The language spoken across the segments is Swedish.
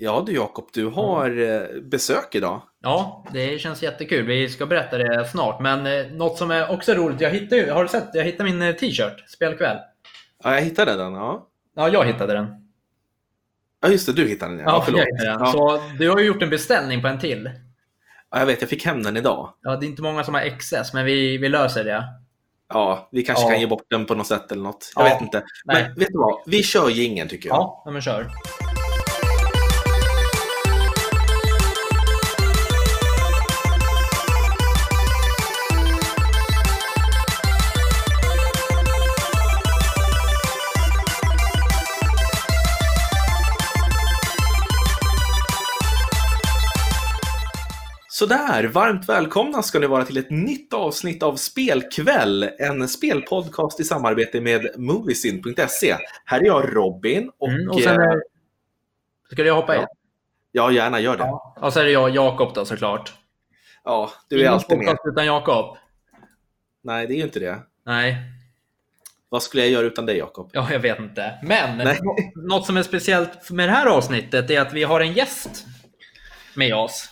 Ja du Jakob, du har eh, besök idag. Ja, det känns jättekul. Vi ska berätta det snart. Men eh, något som är också roligt, jag hittade, har du sett? Jag hittade min eh, t-shirt, spelkväll. Ja, jag hittade den. Ja, Ja, jag hittade den. ja just det, du hittade den. Ja, Ja, förlåt. den. Ja. Så du har ju gjort en beställning på en till. Ja, jag vet, jag fick hem den idag. Ja, det är inte många som har XS, men vi, vi löser det. Ja, vi kanske Ja. kan ge bort den på något sätt eller något. Jag Ja. vet inte. Nej. Men vet du vad? Vi kör jingeln tycker jag. Ja, ja men kör. Sådär, varmt välkomna ska ni vara till ett nytt avsnitt av Spelkväll, en spelpodcast i samarbete med Moviesin.se. Här är jag Robin och, Mm, och sen eh, är... Ska jag hoppa in? ja, ja, gärna gör det. Ja. Och så är det jag, Jakob då såklart. Ja, du är Ingen alltid med. utan Jakob. Nej, det är ju inte det. Nej, Vad skulle jag göra utan dig Jakob? ja, jag vet inte. Men Nej. nå- något som är speciellt med det här avsnittet är att vi har en gäst med oss.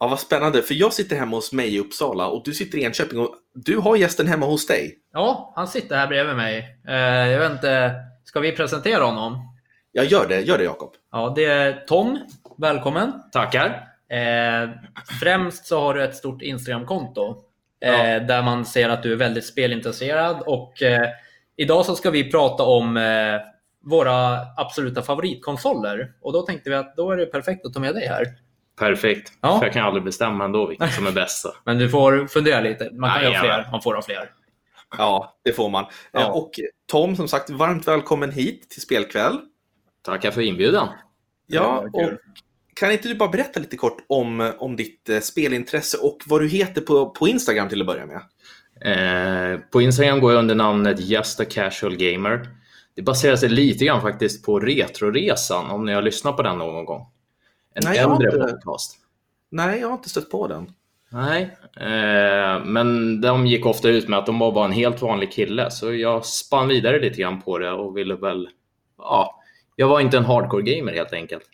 Ja, vad spännande, för jag sitter hemma hos mig i Uppsala och du sitter i Enköping och du har gästen hemma hos dig. Ja, han sitter här bredvid mig. Eh, jag vet inte, ska vi presentera honom? Jag gör det, gör det Jakob. Ja, det är Tom. Välkommen. Tackar. Eh, främst så har du ett stort Instagramkonto eh, Ja. där man ser att du är väldigt spelintresserad och idag så ska vi prata om våra absoluta favoritkonsoler och då tänkte vi att då är det perfekt att ta med dig här. Perfekt. Ja. För jag kan aldrig bestämma ändå vilken som är bäst. Men du får fundera lite. Man kan ju ha fler. Man får ha fler. Ja, det får man. Ja. Eh, Och Tom, som sagt, varmt välkommen hit till Spelkväll. Tackar för inbjudan. Ja, och kan inte du bara berätta lite kort om, om ditt eh, spelintresse och vad du heter på, på Instagram till att börja med? Eh, på Instagram går jag under namnet Just a Casual Gamer. Det baserar sig lite grann faktiskt på Retroresan, om ni har lyssnat på den någon gång. En Nej, äldre podcast. Nej, jag har inte stött på den. Nej, eh, men de gick ofta ut med att de var bara en helt vanlig kille, så jag spann vidare lite grann på det och ville väl... Ja, jag var inte en hardcore gamer helt enkelt.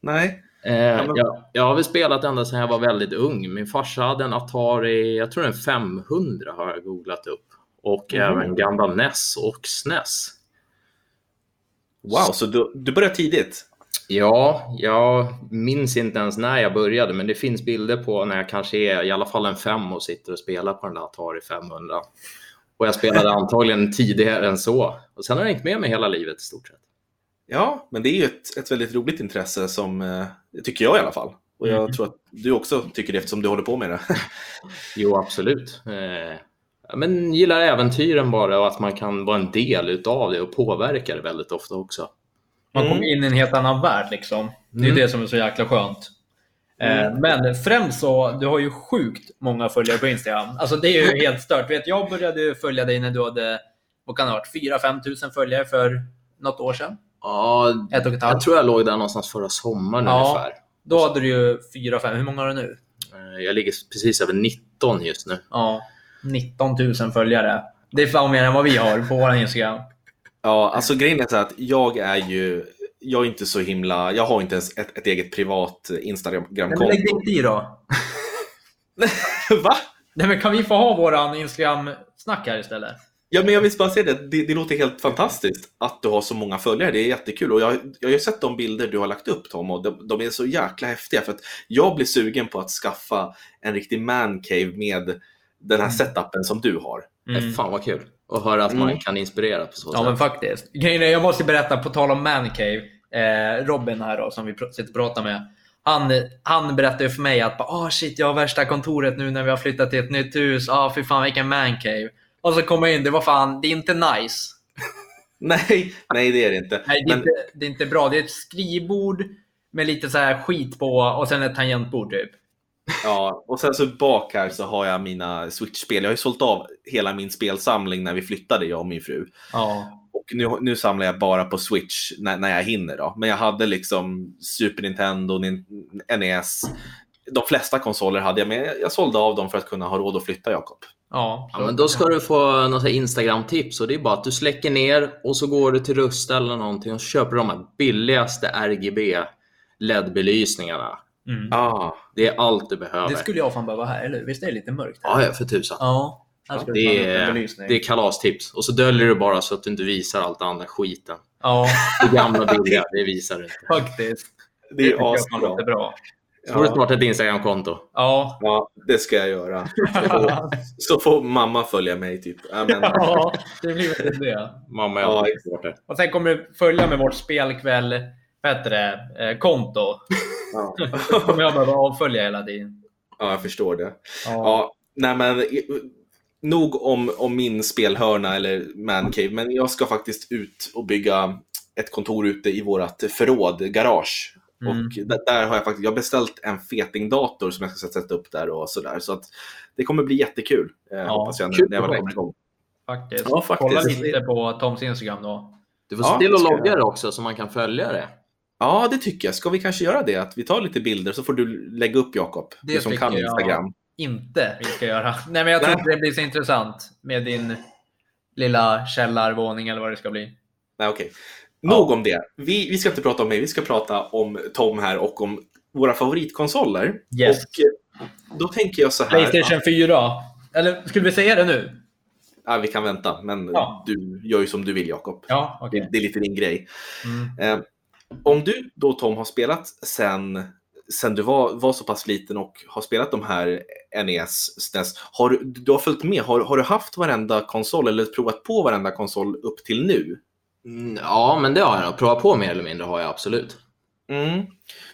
Nej. Eh, men- jag, jag har väl spelat ända sedan jag var väldigt ung. Min farsa hade en Atari, jag tror en 500 har jag googlat upp. Och Mhm. även gamla NES och SNES. Wow, så du, du började tidigt? Ja, jag minns inte ens när jag började, men det finns bilder på när jag kanske är i alla fall en fem och sitter och spelar på den där Atari 500. Och jag spelade antagligen tidigare än så. Och sen har jag hängt med mig hela livet i stort sett. Ja, men det är ju ett, ett väldigt roligt intresse som, eh, tycker jag i alla fall. Och jag Mm. tror att du också tycker det eftersom du håller på med det. Jo, absolut. Eh, men gillar äventyren bara och att man kan vara en del utav det och påverka det väldigt ofta också. Man Mm. kommer in i en helt annan värld liksom. Det är Mm. det som är så jäkla skönt. Eh, Mm. Men främst så, du har ju sjukt många följare på Instagram. Alltså det är ju helt stört. Vet, jag började följa dig när du hade, vad kan det ha varit, 4-5 tusen följare för något år sedan? Ja, Ett och ett jag halvt? tror jag låg där någonstans förra sommaren Ja. ungefär. Då hade du ju 4-5, hur många har du nu? Eh, Jag ligger precis över 19 just nu. Ja, 19 000 följare. Det är fan mer än vad vi har på vår Instagram. Ja, alltså grejen är så att jag är ju, jag är inte så himla, jag har inte ens ett, ett eget privat Instagram-konto. lägg dig i då. Va? Nej, men kan vi få ha våran Instagram-snack här istället? Ja, men jag vill bara säga det. det, det låter helt fantastiskt att du har så många följare. Det är jättekul. Och jag, jag har sett de bilder du har lagt upp Tom och de, de är så jäkla häftiga. För att jag blir sugen på att skaffa en riktig mancave med den här setupen som du har. Mm. Eh, Fan vad kul att höra att man Mm. kan inspirera på så Ja sätt. men faktiskt. Jag måste berätta, på tal om Mancave. Eh, Robin här då, som vi sitter och pratar med. Han, han berättade för mig att ah shit, jag har värsta kontoret nu när vi har flyttat till ett nytt hus. Ah fy fan vilken mancave. Och så kommer jag in, det var fan, det är inte nice. Nej, nej det är det inte. Nej, det är, Men, inte, det är inte bra. Det är ett skrivbord med lite så här skit på och sen ett tangentbord typ. Ja, och sen så bak här så har jag mina Switch-spel. Jag har ju sålt av hela min spelsamling när vi flyttade, jag och min fru. Ja. Och nu, nu samlar jag bara på Switch när, när jag hinner. Då. Men jag hade liksom Super Nintendo, Nin- NES. De flesta konsoler hade jag, men jag, jag sålde av dem för att kunna ha råd att flytta, Jakob. Ja, Ja, men då ska du få något Instagram-tips och det är bara att du släcker ner och så går du till Rusta eller någonting och köper de här billigaste RGB LED-belysningarna. Mm. Ah, Det är allt du behöver. Det skulle jag fan behöva här, eller hur? Visst är det lite mörkt? här? Ja, ja, för tusan. Ja. Det är, det är kalastips. Och så döljer du bara så att du inte visar allt andra skiten. Ja, Det gamla bilder, det visar du inte. faktiskt. det är asbra. bra. Så får du Ja, starta ett Instagram-konto. Ja. ja, det ska jag göra. Så får, så får mamma följa mig typ. Ja, ja, det blir väl det. Mamma, Ja, har gjort det. Och sen kommer du följa med vårt spelkväll, vad heter det, eh, konto. ja. Kommer jag behöva avfölja hela tiden. ja, jag förstår det. Ja. Ja, nej men i- nog om, om min spelhörna eller mancave, men jag ska faktiskt ut och bygga ett kontor ute i vårt förråd, garage. Mm. Och där, har jag faktiskt jag har beställt en fetingdator som jag ska sätta upp där och sådär. Så att det kommer bli jättekul. Eh, Ja, hoppas jag kul när jag väl kommer igång. Faktiskt. Ja, faktiskt. Kolla lite på Toms Instagram då. Du får Ja, se till att logga det också så man kan följa det. Ja, det tycker jag. Ska vi kanske göra det? Att vi tar lite bilder så får du lägga upp Jakob. Det Du som kan jag. Instagram. Inte vi ska göra. Nej, men jag tror inte det blir så intressant med din lilla källarvåning eller vad det ska bli. Nej, okej. Nog om det. Vi, vi ska inte prata om mig, vi ska prata om Tom här och om våra favoritkonsoler. Yes. Och eh, då tänker jag så här. Playstation 4. Eller skulle vi säga det nu? Ja, vi kan vänta, men Ja. du gör ju som du vill Jakob. Ja, okej. Det, det är lite din grej. Mm. Eh, om du då Tom har spelat sen, sen du var, var så pass liten och har spelat de här NES, SNES, har du, du har följt med? Har, har du haft varenda konsol eller provat på varenda konsol upp till nu? Mm, ja, men det har jag nog. Provat på mer eller mindre har jag absolut. Mm.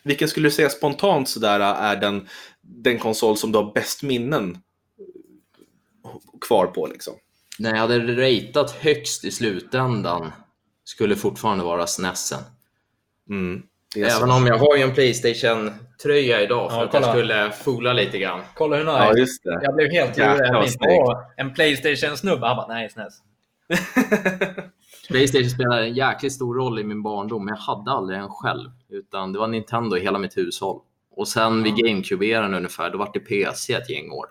Vilken skulle du säga spontant sådär är den, den konsol som du har bäst minnen kvar på liksom? När jag hade ratat högst i slutändan skulle fortfarande vara SNESen. Mm. Även om jag har ju en Playstation-tröja idag för Ja, att jag skulle fola lite grann. Kolla hur nice. Ja, just det. Jag blev helt åh, en Playstation-snubbe. Han bara, nej, SNES. Playstation spelade en jäkligt stor roll i min barndom, men jag hade aldrig en själv. Utan det var Nintendo i hela mitt hushåll. Och sen vid GameCube-eran ungefär, då var det PC ett gäng år.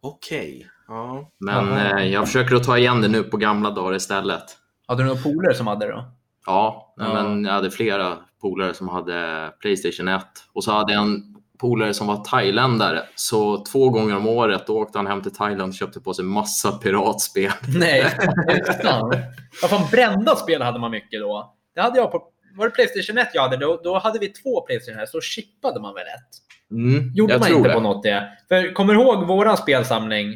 Okej. Ja. Men Jaha. eh, jag försöker att ta igen det nu på gamla dagar istället. Hade du några polare som hade det då? Ja, Ja. men jag hade flera polare som hade Playstation 1 och så hade jag en polare som var thailändare. Så två gånger om året då åkte han hem till Thailand och köpte på sig massa piratspel. Nej, utan. Vad fan, brända spel hade man mycket då. Det hade jag på... Var det Playstation 1 jag hade? Då, då hade vi två Playstation 1, så chippade man väl ett? Mm, Gjorde jag man tror inte det. på något det? För kommer du ihåg våran spelsamling?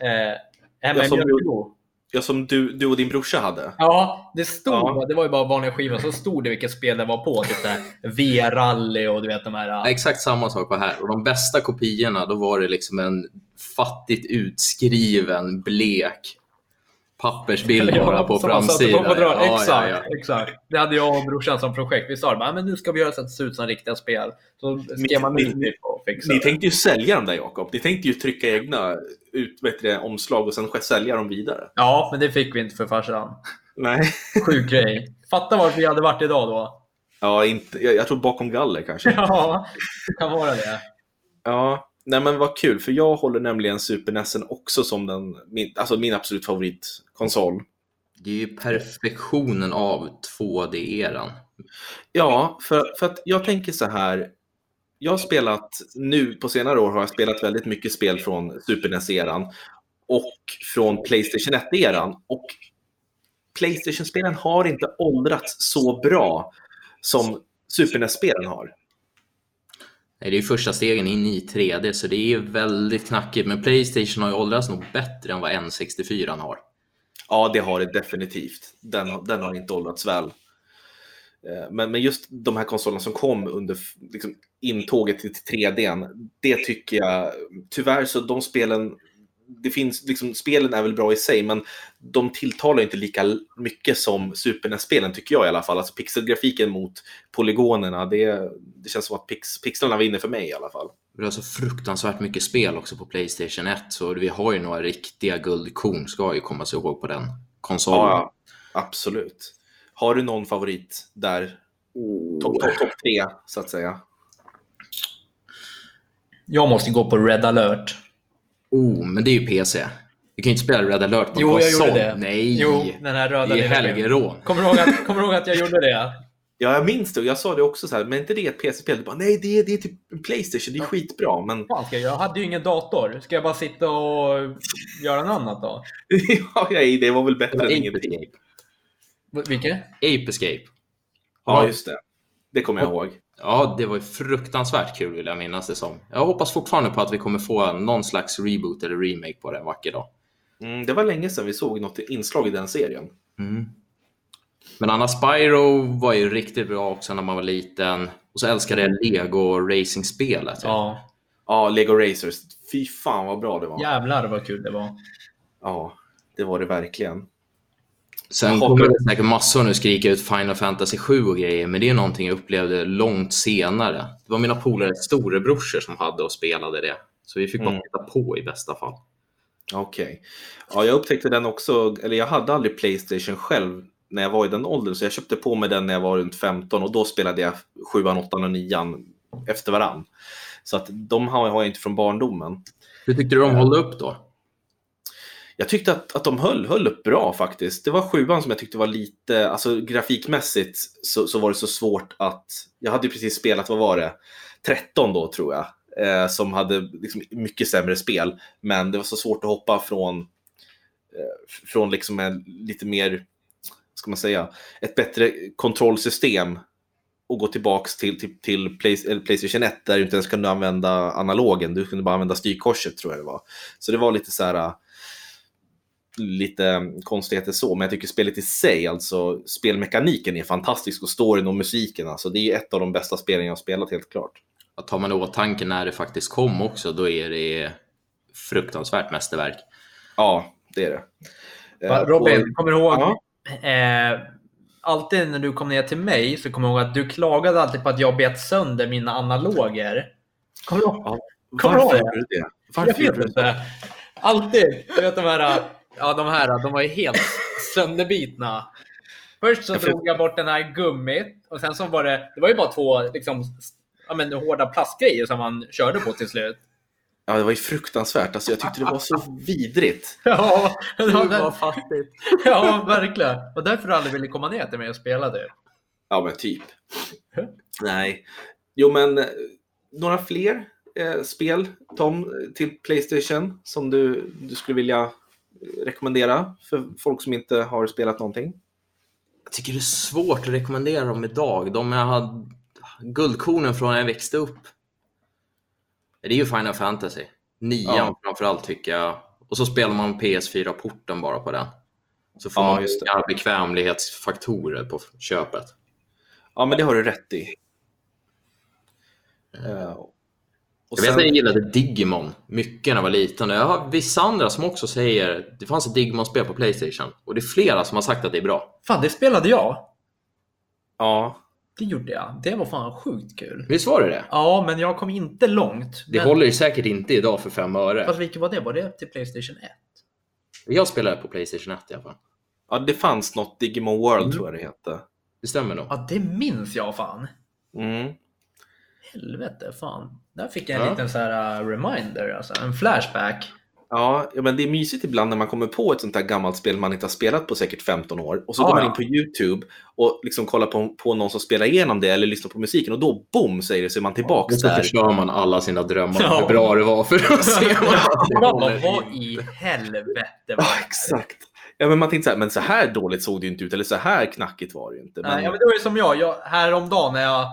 Eh, hemma i Mjölkebo? Ja, som du, du och din brorsa hade. Ja, det stod, Ja. det var ju bara vanliga skivan, så stod det vilket spel det var på. Typ V-rally och du vet de här... Exakt samma sak var här. Och de bästa kopiorna, då var det liksom en fattigt utskriven, blek pappersbild bara på framsidan. på. Ja, exakt, ja, ja. exakt. Det hade jag och brorsan som projekt. Vi sa men nu ska vi göra så att det ser ut som riktiga spel. Så skrev man Ni- ni- det och fixade Ni tänkte ju sälja dem där Jakob. Ni tänkte ju trycka egna ut, vet du, det, omslag och sen sälja dem vidare. Ja, men det fick vi inte för farsan. Nej. Sjuk grej. Fatta vart vi hade varit idag då. Ja, inte, jag, jag tror bakom galler kanske. Ja, det kan vara det. Ja, nej men vad kul, för jag håller nämligen Super NESen också som den, min, alltså min absolut favoritkonsol. Det är ju perfektionen av 2D-eran. Ja, för, för att jag tänker så här. Jag har spelat, nu på senare år har jag spelat väldigt mycket spel från Super NES-eran och från Playstation 1-eran. Och Playstation-spelen har inte åldrats så bra som Super NES-spelen har. Nej, det är första stegen in i 3D, så det är väldigt knackigt. Men Playstation har ju åldrats nog bättre än vad N64 har. Ja, det har det definitivt. Den, har- den har inte åldrats väl. Eh, men, men just de här konsolerna som kom under liksom, intåget till 3D, det tycker jag, tyvärr så de spelen, det finns, liksom, spelen är väl bra i sig, men de tilltalar inte lika mycket som Super NES-spelen tycker jag i alla fall. Alltså pixelgrafiken mot polygonerna, det, det känns som att pix, pixlarna vinner för mig i alla fall. Vi har så fruktansvärt mycket spel också på Playstation 1, så vi har ju några riktiga guldkorn, ska ju komma sig ihåg på den konsolen. Ja, absolut. Har du någon favorit där? Topp top, top tre, så att säga. Jag måste gå på Red alert. Oh, men det är ju PC. Du kan ju inte spela Red alert på en Jo, jag konsol. gjorde det. Nej, Jo, den här röda det är helgerån. Kommer du ihåg att, kommer du ihåg att jag gjorde det? Ja, jag minns det och jag sa det också så här, men inte det ett PC-spel? Nej, det är, det är typ Playstation, det är skitbra, men Fan ska jag, jag hade ju ingen dator. Ska jag bara sitta och göra något annat då? ja, det var väl bättre än Ape ingenting. Vilket? Ape Escape. Ja, just det. Det kommer jag ihåg. Ja, det var ju fruktansvärt kul vill jag minnas det som. Jag hoppas fortfarande på att vi kommer få någon slags reboot eller remake på det en vacker dag. Mm, det var länge sedan vi såg något inslag i den serien. Men annars Spyro var ju riktigt bra också när man var liten. Och så älskade jag Lego Racing-spelet. Ja, Ja, Lego Racers. Fy fan vad bra det var. Ja, jävlar vad kul det var. det var det verkligen. Sen kommer det säkert massor nu skrika ut Final Fantasy 7 och grejer, men det är någonting jag upplevde långt senare. Det var mina polares storebrorsor som hade och spelade det. Så vi fick bara Mm. titta på i bästa fall. Okej. Ja, jag upptäckte den också, eller jag hade aldrig Playstation själv när jag var i den åldern, så jag köpte på mig den när jag var runt 15 och då spelade jag 7, 8 och 9 efter varann. Så att de har jag inte från barndomen. Hur tyckte du de höll upp då? Jag tyckte att, att de höll, höll upp bra faktiskt. Det var sjuan som jag tyckte var lite, alltså grafikmässigt så, så var det så svårt att, jag hade ju precis spelat, vad var det, 13 då tror jag, eh, som hade liksom mycket sämre spel. Men det var så svårt att hoppa från, eh, från liksom en lite mer, ska man säga, ett bättre kontrollsystem och gå tillbaks till, till, till Play, eller Playstation 1 där du inte ens kunde använda analogen, du kunde bara använda styrkorset tror jag det var. Så det var lite så här lite konstigheter så, men jag tycker spelet i sig, alltså spelmekaniken är fantastisk och storyn och musiken, alltså det är ett av de bästa spelen jag har spelat helt klart. Att tar man i åtanke när det faktiskt kom också, då är det fruktansvärt mästerverk. Ja, det är det. Va, Eh, Robin, och- kommer du ihåg? Ja. Eh, alltid när du kom ner till mig så kommer jag ihåg att du klagade alltid på att jag bet sönder mina analoger. Kommer du ihåg? Ja, Kommer varför gjorde du det? Jag Varför vet du det? inte. Alltid. Du vet de här, ja, de här, de var ju helt sönderbitna. Först så Jag drog jag bort den här gummit och sen så var det, det var ju bara två liksom, ja, men, hårda plastgrejer som man körde på till slut. Ja, det var ju fruktansvärt. Alltså, jag tyckte det var så vidrigt. Ja, det var fattigt. ja, verkligen. Och därför du aldrig ville komma ner till mig och spela det. Ja, men typ. Nej. Jo, men eh, några fler eh, spel, Tom, till Playstation som du, du skulle vilja eh, rekommendera för folk som inte har spelat någonting? Jag tycker det är svårt att rekommendera dem idag. De jag hade guldkornen från när jag växte upp. Det är ju Final Fantasy. Nian Ja. framförallt tycker jag. Och så spelar man PS4-porten bara på den. Så får Ja, man just det. bekvämlighetsfaktorer på köpet. Ja, men det har du rätt i. Och Jag vet sen- att jag gillade Digimon mycket när jag var liten. Jag har vissa andra som också säger det fanns ett Digimon-spel på Playstation. Och det är flera som har sagt att det är bra. Fan, det spelade jag. Ja, Det gjorde jag. Det var fan sjukt kul. Visst var det det? Ja, men jag kom inte långt. Det men... håller ju säkert inte idag för fem öre. Fast vilket var det? Var det till Playstation 1? Jag spelade på Playstation 1 i alla fall. ja, det fanns något Digimon World Mm. tror jag det hette. Det stämmer nog. Ja, det minns jag fan. Mm. Helvete, fan. Där fick jag en Ja. liten så här uh, reminder, alltså. En flashback. Ja, ja, men det är mysigt ibland när man kommer på ett sånt här gammalt spel man inte har spelat på säkert 15 år. Och så Ja, går man ja. in på YouTube och liksom kollar på, på någon som spelar igenom det eller lyssnar på musiken och då boom säger det så är man tillbaks Och så där. förstör man alla sina drömmar Ja. hur bra det var för att se vad Man bara, vad i helvete var det Ja, exakt. Ja, men man tänkte så här, men så här dåligt såg det ju inte ut, eller så här knackigt var det ju inte. Men, Nej, ja, men det var ju som jag, jag häromdagen när jag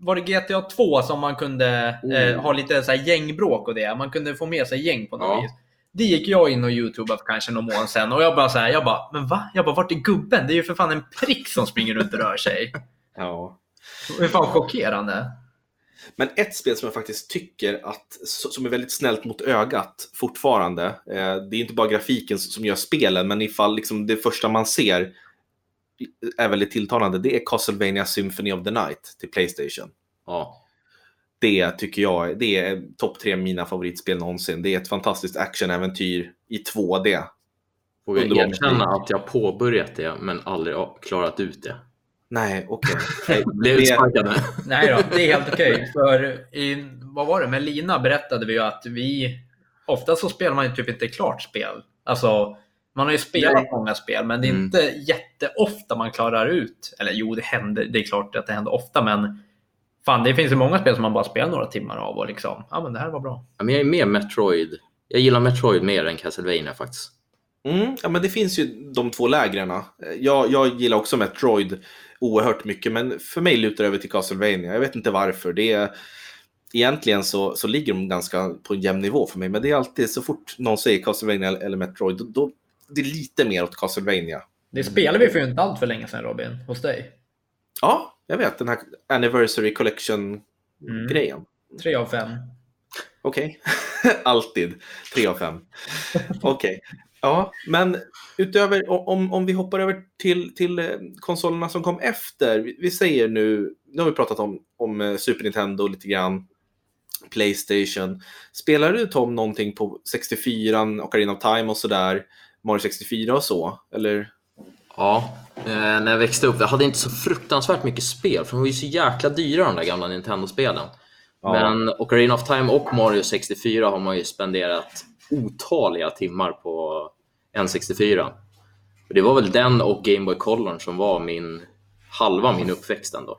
var det GTA 2 som man kunde eh, Mm. ha lite så här gängbråk och det. Man kunde få med sig gäng på något Ja. vis. Det gick jag in och youtubade för kanske någon månad sedan och jag bara så här, jag bara, men va? Jag bara, vart är gubben? Det är ju för fan en prick som springer runt och rör sig. ja. Det är fan chockerande. men ett spel som jag faktiskt tycker att, som är väldigt snällt mot ögat fortfarande, eh, det är inte bara grafiken som gör spelen, men ifall liksom det första man ser är väldigt tilltalande, det är Castlevania Symphony of the Night till Playstation. Ja. Det tycker jag det är topp tre mina favoritspel någonsin. Det är ett fantastiskt actionäventyr i 2D. Får jag Underbar erkänna musik. att jag påbörjat det men aldrig klarat ut det. Nej, okej. Nej, Blev det- utsparkad. Nej då, det är helt okej. För i, vad var det, med Lina berättade vi ju att vi ofta så spelar man ju typ inte klart spel. Alltså, Man har ju spelat Nej. många spel, men det är Mm. inte jätteofta man klarar ut. Eller jo, det händer. Det är klart att det händer ofta, men fan, det finns ju många spel som man bara spelar några timmar av och liksom, ja men det här var bra. Ja, men jag är mer Metroid. Jag gillar Metroid mer än Castlevania faktiskt. Mm, ja, men det finns ju de två lägren. Jag, jag gillar också Metroid oerhört mycket, men för mig lutar det över till Castlevania. Jag vet inte varför. Det är, egentligen så, så ligger de ganska på en jämn nivå för mig, men det är alltid så fort någon säger Castlevania eller eller Metroid, då, då det är lite mer åt Castlevania. Det spelade vi för ju inte allt för länge sedan Robin, hos dig. Ja, jag vet den här Anniversary Collection-grejen. Tre av fem. Okej, alltid. Tre av fem. Okej. Ja, men utöver, om, om vi hoppar över till, till eh, konsolerna som kom efter. Vi, vi säger nu, nu har vi pratat om, om eh, Super Nintendo lite grann. Playstation. Spelar du Tom någonting på 64 Ocarina of Time och sådär? Mario 64 och så? Eller? Ja, när jag växte upp, jag hade inte så fruktansvärt mycket spel, för de var ju så jäkla dyra de där gamla Nintendo-spelen. Ja. Men Ocarina of Time och Mario 64 har man ju spenderat otaliga timmar på N64. Och det var väl den och Game Boy Color som var min halva min uppväxt ändå.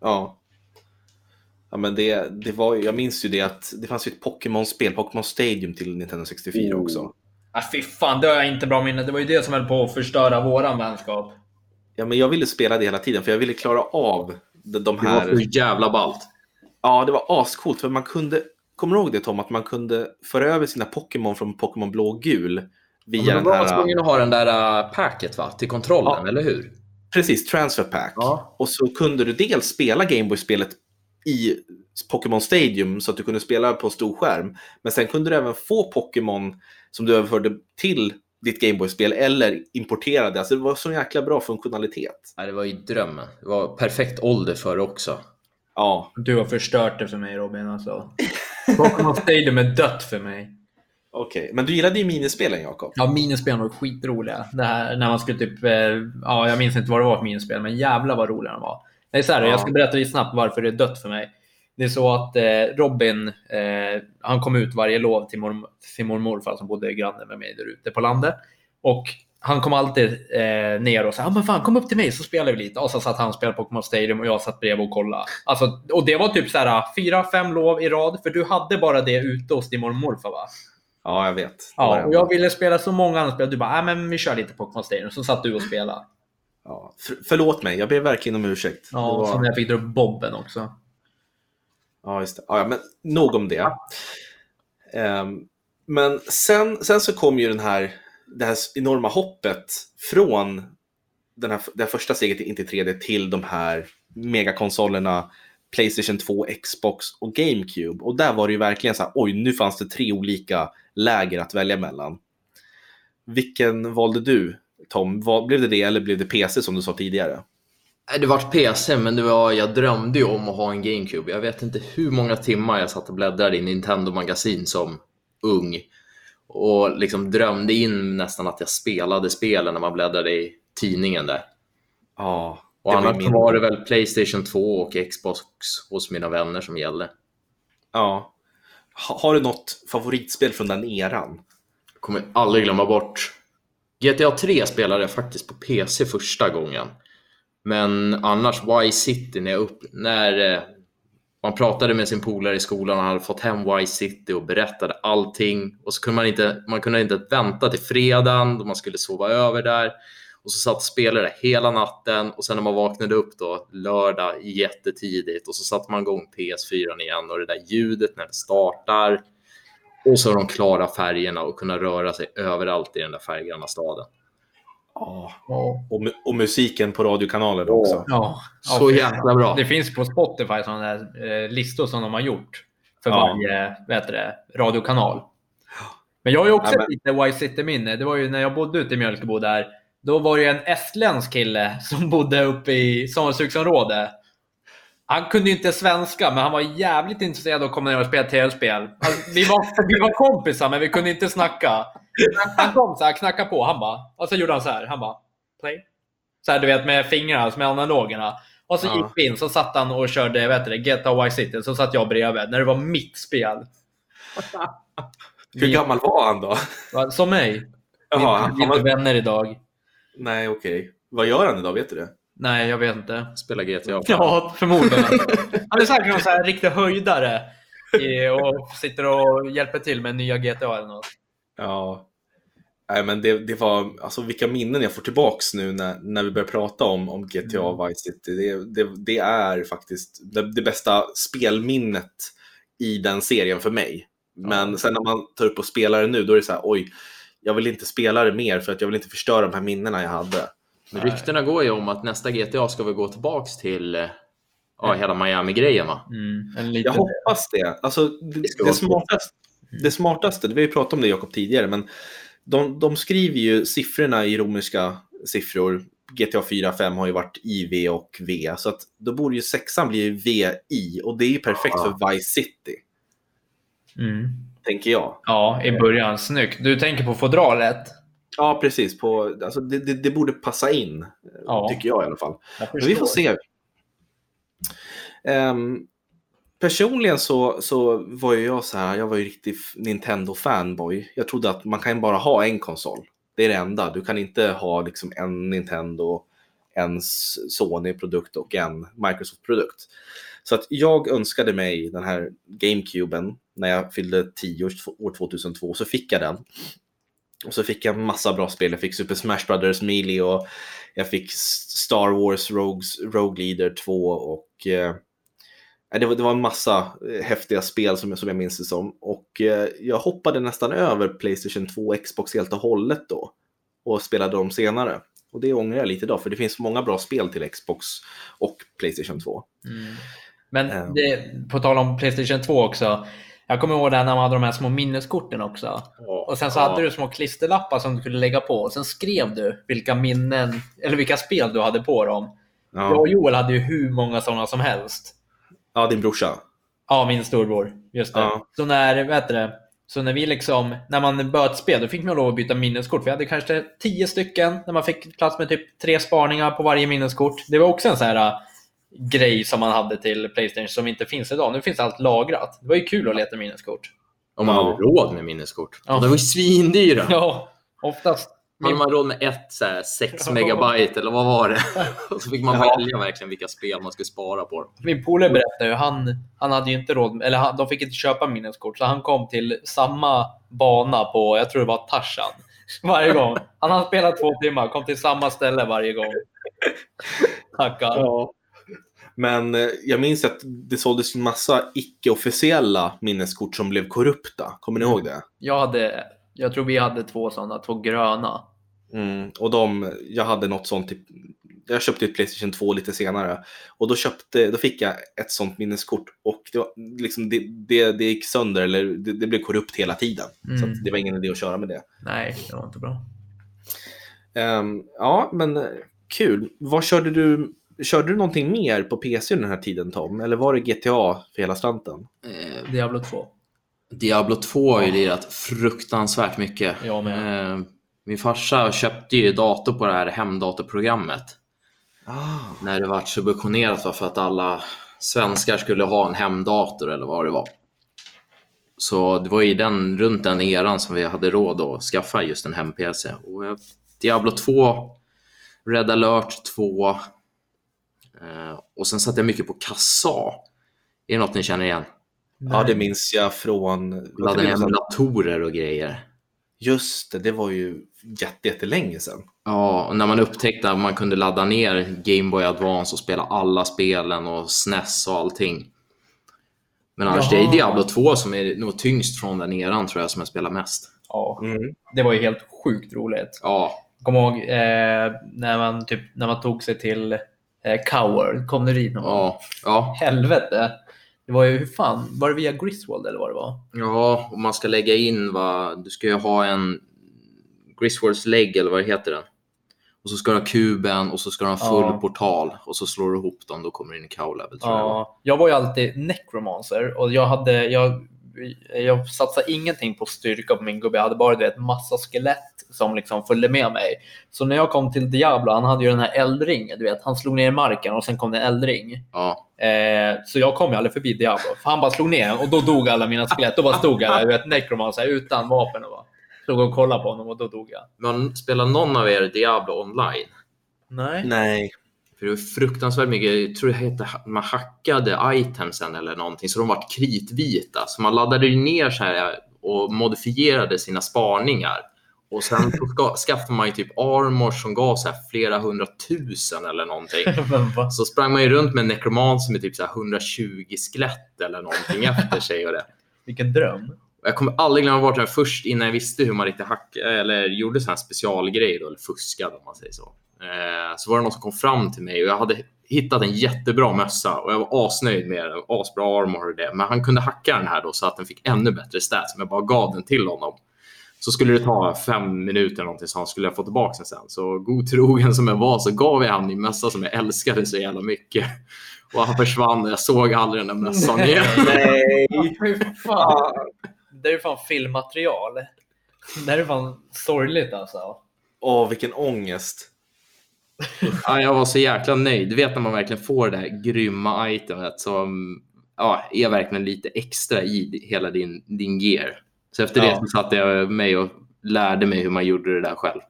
Ja. Ja, men det, det var, jag minns ju det att det fanns ju ett Pokémon-spel, Pokémon Stadium till Nintendo 64 Oh. också. Ah, fy fan, det har jag inte bra minne. Det var ju det som höll på att förstöra våran vänskap. Ja, men jag ville spela det hela tiden för jag ville klara av de, de Det var här. så jävla ballt. Ja, det var ascoolt för man kunde. Kommer du ihåg det Tom? Att man kunde föra över sina Pokémon från Pokémon blå och gul via Men den då var man här. tvungen att ha den där äh, packet va? till kontrollen, Ja. eller hur? Precis, transfer pack. Ja. Och så kunde du dels spela Gameboy-spelet i Pokémon Stadium så att du kunde spela på stor skärm. Men sen kunde du även få Pokémon som du överförde till ditt Gameboy-spel eller importerade. Alltså det var så jäkla bra funktionalitet. Nej, det var ju drömmen. Det var perfekt ålder för det också. Ja, Du har förstört det för mig Robin alltså. Pokémon Stadium är dött för mig. okej. Men du gillade ju minispelen, Jakob. Ja, minispelen var skitroliga. Det här, när man skulle typ, eh, ja jag minns inte vad det var för minispel, men jävlar vad roliga de var. Det är så här, Ja. jag ska berätta lite snabbt varför det är dött för mig. Det är så att eh, Robin, eh, han kom ut varje lov till, morm- till mormor och morfar som bodde granne med mig där ute på landet. Och han kom alltid eh, ner och sa, ah, men fan kom upp till mig så spelar vi lite. Och så satt han och spelade Pokémon Stadium och jag satt bredvid och kollade. Alltså, och det var typ så här fyra, fem lov i rad, för du hade bara det ute hos din mormor och morfar va? Ja, jag vet. Ja, och jag ville spela så många andra spel. Du bara, nej men vi kör lite Pokémon Stadium. Så satt du och spelade. Ja. För, förlåt mig, jag ber verkligen om ursäkt. Ja, Det var- så när jag fick dra upp Bobben också. Ja, just det. Ja, men nog om det. Ehm, men sen, sen så kom ju den här, det här enorma hoppet från den här, det här första steget in till 3D till de här megakonsolerna Playstation 2, Xbox och GameCube. Och där var det ju verkligen så här, oj, nu fanns det tre olika läger att välja mellan. Vilken valde du, Tom? Blev det det eller blev det PC som du sa tidigare? Det vart PC, men det var, jag drömde ju om att ha en GameCube. Jag vet inte hur många timmar jag satt och bläddrade i Nintendo-magasin som ung. Och liksom drömde in nästan att jag spelade spelen när man bläddrade i tidningen där. Ja, Och var annars min- var det väl Playstation 2 och Xbox hos mina vänner som gällde. Ja. Ha, har du något favoritspel från den eran? kommer aldrig glömma bort. GTA 3 spelade jag faktiskt på PC första gången. Men annars Y-City när, upp, när eh, man pratade med sin polare i skolan och hade fått hem Y-City och berättade allting. Och så kunde man inte, man kunde inte vänta till fredagen då man skulle sova över där. Och så satt och spelade hela natten och sen när man vaknade upp då lördag jättetidigt och så satte man igång PS4 igen och det där ljudet när det startar. Och så de klara färgerna och kunna röra sig överallt i den där färggranna staden. Ja. Ja. Och, och musiken på radiokanalen också. Ja. Så jäkla bra. Det finns på Spotify sådana där eh, listor som de har gjort för Ja. varje vad heter det, radiokanal. Men jag har ju också Ja, men- lite Y-City-minne. Det var ju när jag bodde ute i Mjölkebo där. Då var det ju en estländsk kille som bodde uppe i sommarstugsområde. Han kunde ju inte svenska, men han var jävligt intresserad av att komma ner och spela tv-spel. Alltså, vi, var, vi var kompisar, men vi kunde inte snacka. Han- kom så här, knackade på, han bara, och så gjorde han så här, han bara, play. Så här, du vet med fingrarna, som med analogerna. Och så Ja. gick vi in, så satt han och körde, vet du, GTA Vice City, så satt jag bredvid, när det var mitt spel. Hur gammal var han då? Som mig. Jaha, vi är han inte var... vänner idag. Nej, okej. Vad gör han idag? Vet du det? Nej, jag vet inte. Spela GTA. Ja, förmodligen. Han är säkert någon så här riktig höjdare och sitter och hjälper till med nya GTA eller något. Ja. Nej, men det, det var, alltså vilka minnen jag får tillbaks nu när, när vi börjar prata om, om GTA Mm. Vice City. Det, det, det är faktiskt det, det bästa spelminnet i den serien för mig. Men Ja. sen när man tar upp och spelar det nu, då är det så här, oj, jag vill inte spela det mer för att jag vill inte förstöra de här minnena jag hade. Men ryktena går ju om att nästa GTA ska vi gå tillbaks till eh, ja, hela Miami-grejen va? Mm. Jag hoppas det. Alltså, det, det, vara smartaste, det smartaste, vi har ju pratat om det Jakob tidigare, men de, de skriver ju siffrorna i romerska siffror. GTA 4 5 har ju varit IV och V, så att då borde ju sexan bli VI och det är ju perfekt Ja. för Vice City, Mm. tänker jag. Ja, i början. Snyggt. Du tänker på fodralet? Ja, precis. På, alltså, det, det, det borde passa in, Ja. tycker jag i alla fall. Vi får se. Ehm, personligen så, så var ju jag så här, jag var ju riktig Nintendo-fanboy. Jag trodde att man kan bara ha en konsol. Det är det enda. Du kan inte ha liksom en Nintendo, en Sony-produkt och en Microsoft-produkt. Så att jag önskade mig den här GameCuben när jag fyllde 10 år 2002, så fick jag den. Och så fick jag massa bra spel. Jag fick Super Smash Brothers Melee och jag fick Star Wars Rogues, Rogue Leader 2 och eh, det, var, det var en massa eh, häftiga spel som, jag- som jag minns det som. Och eh, jag hoppade nästan över Playstation 2 och Xbox helt och hållet då och spelade dem senare. Och det ångrar jag lite idag, för det finns många bra spel till Xbox och Playstation 2. Mm. Men Ja. det, på tal om Playstation 2 också. Jag kommer ihåg det när man hade de här små minneskorten också. Och sen så hade du små klisterlappar som du kunde lägga på. Och sen skrev du vilka minnen, eller vilka spel du hade på dem. Jag Ja, och Joel hade ju hur många sådana som helst. Ja din brorsa. Ja, min storbror. Just det. Ja. Så när, vet du det? Så när vi liksom, när man böt spel, då fick man lov att byta minneskort. Vi hade kanske tio stycken, när man fick plats med typ tre spaningar på varje minneskort. Det var också en sån här äh, grej som man hade till Playstation som inte finns idag. Nu finns allt lagrat. Det var ju kul att leta minneskort. Om man Ja. hade råd med minneskort. Ja. Och de var ju svindyra. Ja, oftast. Hade man råd med ett så här, 6 megabyte eller vad var det? Och så fick man Ja. välja verkligen vilka spel man skulle spara på. Min polare berättade ju, han, han hade ju inte råd, eller han, de fick inte köpa minneskort, så han kom till samma bana på, jag tror det var Tarzan, varje gång. Han hade spelat två timmar, kom till samma ställe varje gång. Tackar. Ja. Men eh, jag minns att det såldes en massa icke-officiella minneskort som blev korrupta. Kommer ni ihåg det? Jag hade, jag tror vi hade två sådana, två gröna. Mm. Och de, jag hade något sånt, typ, jag köpte ett Playstation 2 lite senare. Och då, köpte, då fick jag ett sånt minneskort och det, var, liksom, det, det, det gick sönder, eller det, det blev korrupt hela tiden. Så Mm. att det var ingen idé att köra med det. Nej, det var inte bra. Ehm, ja, men eh, kul. Vad körde du? Körde du någonting mer på PC under den här tiden Tom? Eller var det GTA för hela slanten? Eh, Diablo 2. Diablo 2 har ju lirat fruktansvärt mycket. Jag med. Eh, Min farsa köpte ju dator på det här hemdatorprogrammet. Ah. När det var subventionerat var för att alla svenskar skulle ha en hemdator eller vad det var. Så det var i den, runt den eran som vi hade råd att skaffa just en hem-PC. Och eh, Diablo 2, Red alert 2 eh, och sen satt jag mycket på Kassa. Är det något ni känner igen? Ja, det minns jag från... Laddade emulatorer och grejer. Just det, det var ju jätte, jättelänge sedan. Ja, och när man upptäckte att man kunde ladda ner Game Boy Advance och spela alla spelen och SNES och allting. Men annars det är Jaha. Diablo 2 som är nog tyngst från den eran tror jag som jag spelar mest. Ja, Mm. det var ju helt sjukt roligt. Ja, Kom ihåg eh, när, man typ, när man tog sig till eh, Cower, kom det dit någon ja, ja, Helvete! Det var ju, hur fan, var det via Griswold eller vad det var? ja, och man ska lägga in vad, du ska ju ha en Griswolds lägg eller vad det heter den. Och så ska du ha kuben och så ska du ha full Ja. portal och så slår du ihop dem, då kommer du in i cow level tror jag. Ja, jag var ju alltid necromancer och jag hade, jag, jag satsade ingenting på styrka på min gubbe. Jag hade bara vet, massa skelett som liksom följde med mig. Så när jag kom till Diablo, han hade ju den här eldringen, du vet, han slog ner i marken och sen kom det en eldring. Ja, Eh, så jag kom ju aldrig förbi Diablo, för han bara slog ner och då dog alla mina skelett. Då bara stod jag där, du vet, necromancer utan vapen och bara. Stod och kollade på honom och då dog jag. Men spelar någon av er Diablo online? Nej. Nej. För det var fruktansvärt mycket, jag tror det hette, man hackade itemsen eller någonting så de vart kritvita. Så man laddade ner så här och modifierade sina spaningar. Och sen så ska, skaffade man ju typ armor som gav så här flera hundratusen eller någonting. Så sprang man ju runt med en nekromant med typ så här 120 skelett eller någonting efter sig. Och det. Vilken dröm. Jag kommer aldrig glömma bort den först innan jag visste hur man riktigt hackade eller gjorde sån här specialgrejer då, eller fuskade om man säger så. Eh, så var det någon som kom fram till mig och jag hade hittat en jättebra mössa och jag var asnöjd med den. Asbra armor och det. Men han kunde hacka den här då så att den fick ännu bättre stats. Men jag bara gav den till honom. Så skulle det ta fem minuter eller någonting så han skulle jag få tillbaka den sen. Så god trogen som jag var så gav jag han min mössa som jag älskade så jävla mycket. Och han försvann och jag såg aldrig den där mössan igen. Nej. Fy fan. Det är ju fan filmmaterial. Det här är fan sorgligt alltså. Åh, vilken ångest. Ja, jag var så jäkla nöjd. Du vet när man verkligen får det här grymma itemet som ja, är verkligen lite extra i hela din, din gear. Så efter det Ja. så satte jag mig och lärde mig hur man gjorde det där själv.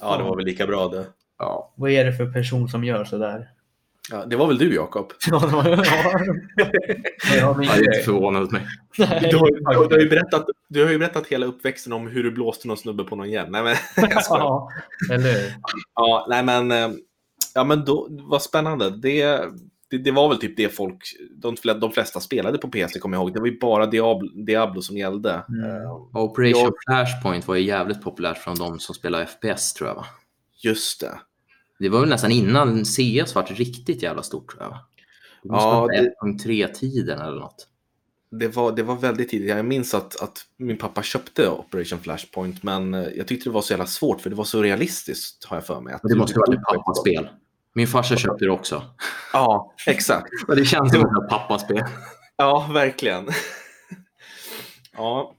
Ja, det var väl lika bra det. Ja. Vad är det för person som gör sådär? Ja, det var väl du, Jakob? Ja, det var ja. Ja, Jag är inte förvånad hos mig. Du har, du, har- du, har ju berättat, du har ju berättat hela uppväxten om hur du blåste någon snubbe på någon igen. Nej, men, jag. Ja, eller hur? Ja, nej men, eh, ja, men då, vad spännande. Det, det, det var väl typ det folk, de, de flesta spelade på PC kommer jag ihåg. Det var ju bara Diablo, Diablo som gällde. Mm. Eh, Operation Jag- Flashpoint var ju jävligt populärt från de som spelar FPS tror jag. Va? Just det. Det var väl nästan innan CS var riktigt jävla stort tror jag. Det måste Ja, vara det- 1.3-tiden eller något. Det var, det var väldigt tidigt. Jag minns att, att min pappa köpte Operation Flashpoint, men eh, jag tyckte det var så jävla svårt för det var så realistiskt har jag för mig. Att det måste varit ett pappaspel. Min farsa köpte det också. Ja, exakt. Det känns som ett pappaspel. Ja, verkligen. ja.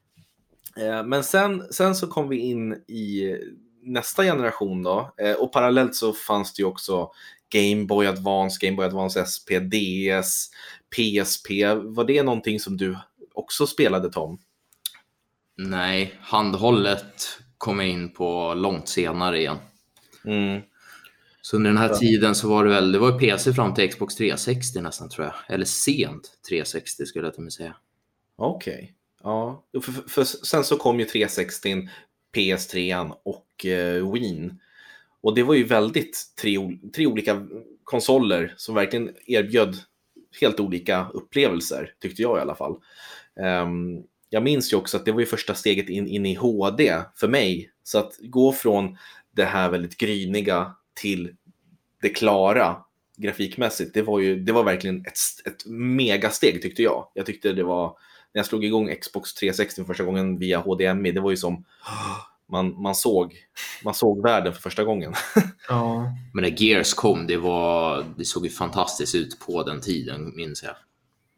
Eh, Men sen, sen så kom vi in i nästa generation då. Eh, Och parallellt så fanns det ju också Game Boy Advance, Game Boy Advance SP, DS, PSP. Var det någonting som du också spelade Tom? Nej, handhållet kom jag in på långt senare igen. Mm. Så under den här Ja. tiden så var det väl, det var PC fram till Xbox 360 nästan tror jag. Eller sent 360 skulle jag till och med säga. Okej. Ja, för, för, för sen så kom ju 360, PS3 och eh, Wien. Och det var ju väldigt tre, tre olika konsoler som verkligen erbjöd helt olika upplevelser, tyckte jag i alla fall. Um, jag minns ju också att det var ju första steget in, in i HD för mig. Så att gå från det här väldigt gryniga till det klara grafikmässigt, det var ju det var verkligen ett, ett megasteg tyckte jag. Jag tyckte det var, när jag slog igång Xbox 360 första gången via HDMI, det var ju som man, man, såg, man såg världen för första gången. Ja. Men när Gears kom, det, var, det såg ju fantastiskt ut på den tiden minns jag.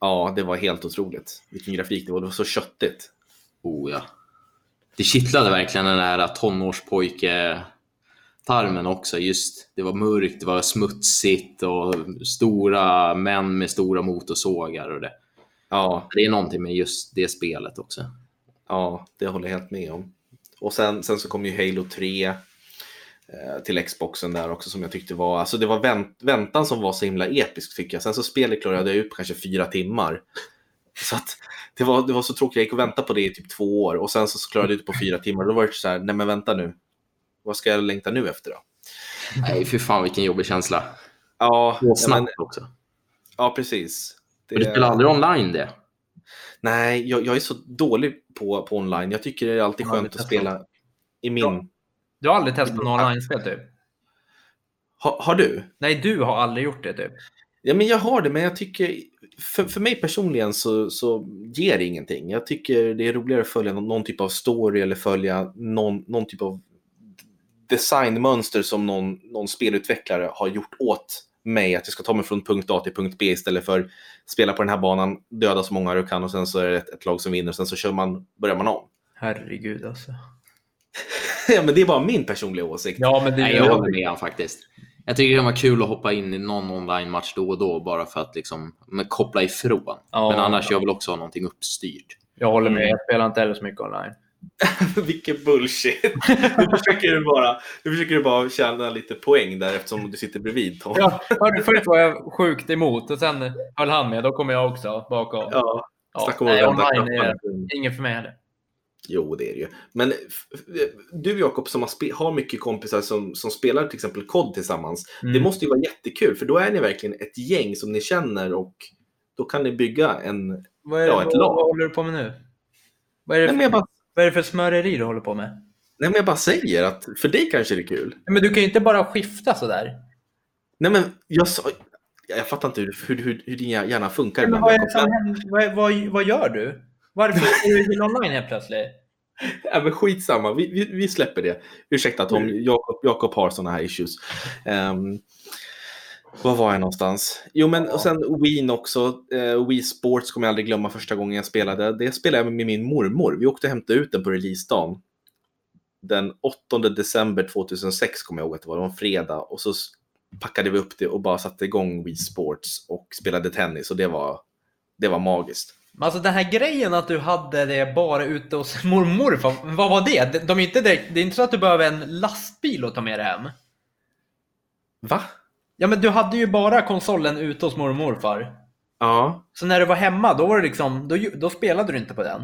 Ja, det var helt otroligt. Vilken grafik det var, det var så köttigt. Oh ja. Det kittlade verkligen den där tonårspojke tarmen också. Just, det var mörkt, det var smutsigt och stora män med stora motorsågar och det. Ja, Det är någonting med just det spelet också. ja, det håller jag helt med om. Och sen, sen så kom ju Halo 3 eh, till Xboxen där också som jag tyckte var, alltså det var vänt, väntan som var så himla episk tycker jag. Sen så spelet klarade jag ut på kanske fyra timmar. Så att det var, det var så tråkigt, jag gick och väntade på det i typ två år och sen så klarade jag ut på fyra timmar. Då var det så här, nej men vänta nu. Vad ska jag längta nu efter då? Nej, för fan vilken jobbig känsla. Ja, Och ja, men, snabbt också. ja precis. Det- du spelar aldrig online det? Nej, jag, jag är så dålig på, på online. Jag tycker det är alltid skönt att spela i min... Ja. Du har aldrig testat något online-spel typ? Ha, har du? Nej, du har aldrig gjort det typ. Ja, men jag har det, men jag tycker... För, för mig personligen så, så ger det ingenting. Jag tycker det är roligare att följa någon, någon typ av story eller följa någon, någon typ av designmönster som någon, någon spelutvecklare har gjort åt mig. Att jag ska ta mig från punkt A till punkt B istället för spela på den här banan, döda så många du kan och sen så är det ett, ett lag som vinner och sen så kör man, börjar man om. Herregud alltså. ja, men det är bara min personliga åsikt. Ja, men det Nej, jag håller med faktiskt. Jag tycker det kan vara kul att hoppa in i någon online-match då och då bara för att liksom, men koppla ifrån. Ja. Men annars jag vill också ha någonting uppstyrt. Jag håller med. Mm. Jag spelar inte heller så mycket online. Vilken bullshit! Nu försöker du bara, nu försöker du bara tjäna lite poäng där eftersom du sitter bredvid Tom. Ja, hörru, först var jag sjukt emot och sen höll han med. Då kommer jag också bakom. Ja, Ja, nej, online är. Ingen för mig heller. Jo, det är det ju. Men du Jakob som har, har mycket kompisar som, som spelar till exempel kod tillsammans. Mm. Det måste ju vara jättekul för då är ni verkligen ett gäng som ni känner och då kan ni bygga en... Vad, är, Ja, ett vad, lag. vad håller du på med nu? Vad är, det Nej men, jag för, bara, vad är det för smöreri du håller på med? nej men jag bara säger att för dig kanske det är kul. Men du kan ju inte bara skifta sådär. Nej men jag sa... Jag fattar inte hur, hur, hur, hur din hjärna funkar Men vad, är som vad, vad, vad gör du? Varför är du online helt plötsligt? Ja, men skitsamma, vi, vi, vi släpper det. Ursäkta Tom, Mm. Jakob, Jakob har sådana här issues. Um, var var jag någonstans? Jo, men och sen Wien också. Uh, Wii Sports kommer jag aldrig glömma första gången jag spelade. Det spelade jag med min mormor. Vi åkte och hämtade ut den på releasedagen. Den 8 december 2006 kommer jag ihåg att det var. Det var en fredag. Och så packade vi upp det och bara satte igång Wii Sports och spelade tennis. Och det var, det var magiskt. Alltså den här grejen att du hade det bara ute hos mormor, vad, vad var det? De- De är inte direkt, det är inte så att du behöver en lastbil att ta med dig hem. Va? Ja men du hade ju bara konsolen ute hos mormor och morfar. Ja. Så när du var hemma, då var det liksom, då, då spelade du inte på den.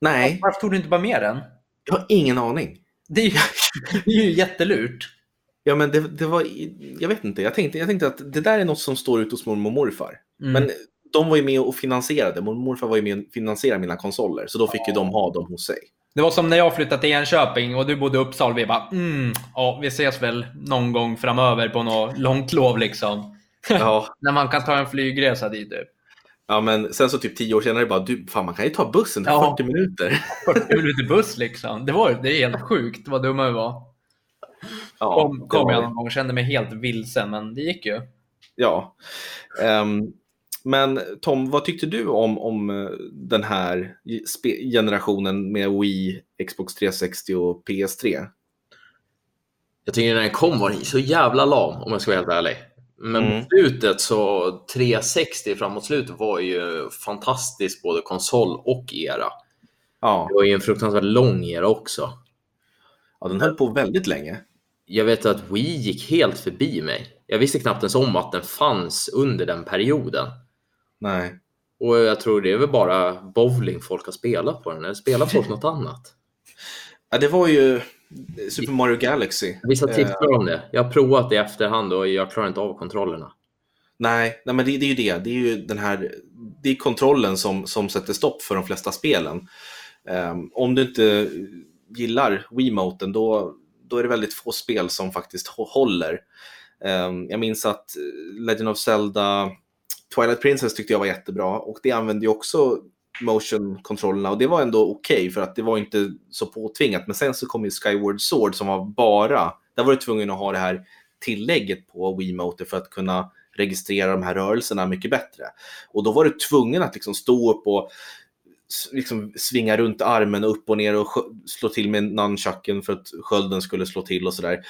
Nej, Varför tog du inte bara med den? jag har ingen aning. Det är ju, det är ju jättelurt. Ja, men det, det var, jag vet inte, jag tänkte, jag tänkte att det där är något som står ute hos mormor och morfar. Mm. Men de var ju med och finansierade, mormor och morfar var ju med och finansierade mina konsoler, så då fick ju de ha dem hos sig. Det var som när jag flyttade till Enköping och du bodde i Uppsala. Vi bara, mm, ja, vi ses väl någon gång framöver på något långt lov liksom. Ja, När man kan ta en flygresa dit typ. ja, men sen så typ tio år senare bara, du, fan man kan ju ta bussen Ja. 40 minuter. 40 minuter buss liksom. Det, var, det är helt sjukt vad dumma vi var. Ja, Kom, kom var- jag någon gång och kände mig helt vilsen, men det gick ju. Ja. Ehm, men Tom, vad tyckte du om, om eh, den här generationen med Wii, Xbox 360 och PS3? Jag tycker när den kom var den så jävla lam om jag ska vara helt ärlig. Men Mm. slutet så 360 framåt slutet var ju fantastiskt både konsol och era. Ja, Det var ju en fruktansvärt lång era också. ja den höll på väldigt länge. Jag vet att Wii gick helt förbi mig. Jag visste knappt ens om att den fanns under den perioden. Nej. Och jag tror det är väl bara bowling folk har spelat på den. Eller spelar folk något annat? Ja, det var ju Super Mario Galaxy. Vissa Eh, tipsar om det. Jag har provat det i efterhand och jag klarar inte av kontrollerna. Nej, nej men det, det är ju det. Det är ju den här det är kontrollen som, som sätter stopp för de flesta spelen. Ehm, om du inte gillar Wiimoten då, då är det väldigt få spel som faktiskt hå- håller. Ehm, jag minns att Legend of Zelda Twilight Princess tyckte jag var jättebra och det använde ju också motion-kontrollerna och det var ändå okej för att det var inte så påtvingat. Men sen så kom ju Skyward Sword som var bara, där var du tvungen att ha det här tillägget på Wiimote för att kunna registrera de här rörelserna mycket bättre. Och då var du tvungen att liksom stå upp och liksom svinga runt armen upp och ner och slå till med nunchucken för att skölden skulle slå till och sådär.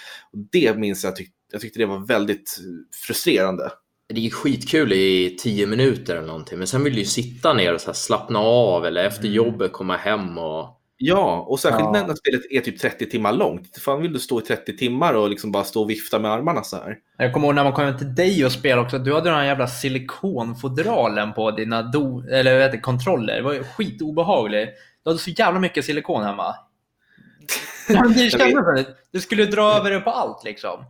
Det minns jag, tyck jag tyckte det var väldigt frustrerande. Det gick skitkul i tio minuter eller någonting. Men sen vill du ju sitta ner och så här slappna av eller efter Mm. jobbet komma hem och... Ja, och särskilt Ja. när spelet är typ 30 timmar långt. Fan vill du stå i 30 timmar och liksom bara stå och vifta med armarna så här? Jag kommer ihåg när man kom till dig och spelade också, du hade den här jävla silikonfodralen på dina do, eller det, kontroller. Det var skitobehagligt. Du hade så jävla mycket silikon hemma. Det kändes som. Du skulle dra över det på allt liksom.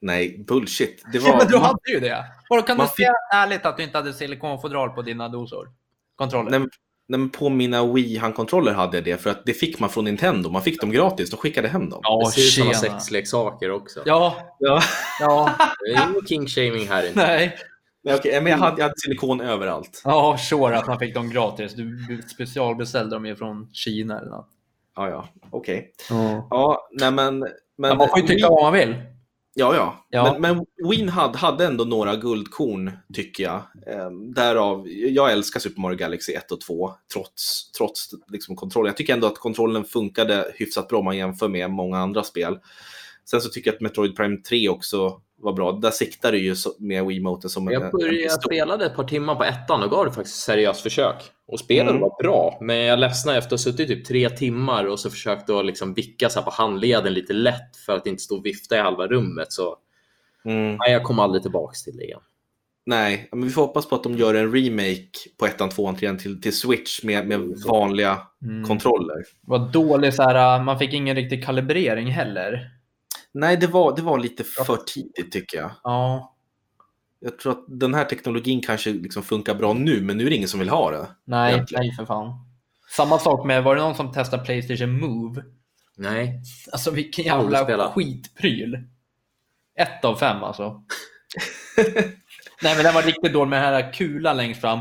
Nej, bullshit. Det Ja, var... men du hade ju det. Vadå, kan man du säga ärligt att du inte hade silikonfodral på dina dosor? Kontroller? Nej, men- nej, men på mina Wii handkontroller hade jag det för att det fick man från Nintendo. Man fick dem gratis, de skickade hem dem. Ja, det ser ut som sexleksaker också. Ja, Ja. ja, Det är ingen king-shaming här inte. nej. Nej, okej, men jag hade, jag hade silikon överallt. Ja, sure att man fick dem gratis. Du specialbeställde dem ju från Kina eller något. Ja, ja, okej. Ja. Ja, nej men... men man får ju tycka vad man vill. Ja, ja. Ja. Men, men Wien hade, hade ändå några guldkorn, tycker jag. Ehm, därav, jag älskar Super Mario Galaxy 1 och 2, trots, trots liksom kontrollen. Jag tycker ändå att kontrollen funkade hyfsat bra om man jämför med många andra spel. Sen så tycker jag att Metroid Prime 3 också var bra. Där siktar du ju med Wiimoten som en, Jag en började pistol. spela ett par timmar på ettan och gav det faktiskt ett seriöst försök. Och spelet Mm. var bra, men jag ledsnade efter att ha suttit typ tre timmar och så försökte att liksom vicka så här på handleden lite lätt för att inte stå och vifta i halva rummet. Så Mm. nej, jag kom aldrig tillbaks till det igen. Nej, men vi får hoppas på att de gör en remake på ettan, tvåan, trean till, till Switch med, med vanliga Mm. kontroller. Var dålig så här, man fick ingen riktig kalibrering heller. Nej, det var, det var lite för tidigt tycker jag. Ja, Jag tror att den här teknologin kanske liksom funkar bra nu, men nu är det ingen som vill ha det. nej, Egentligen. nej för fan. Samma sak med, var det någon som testade Playstation Move? Nej, Alltså vilken jävla skitpryl. Ett av fem alltså. Nej men den var riktigt dålig med den här kulan längst fram.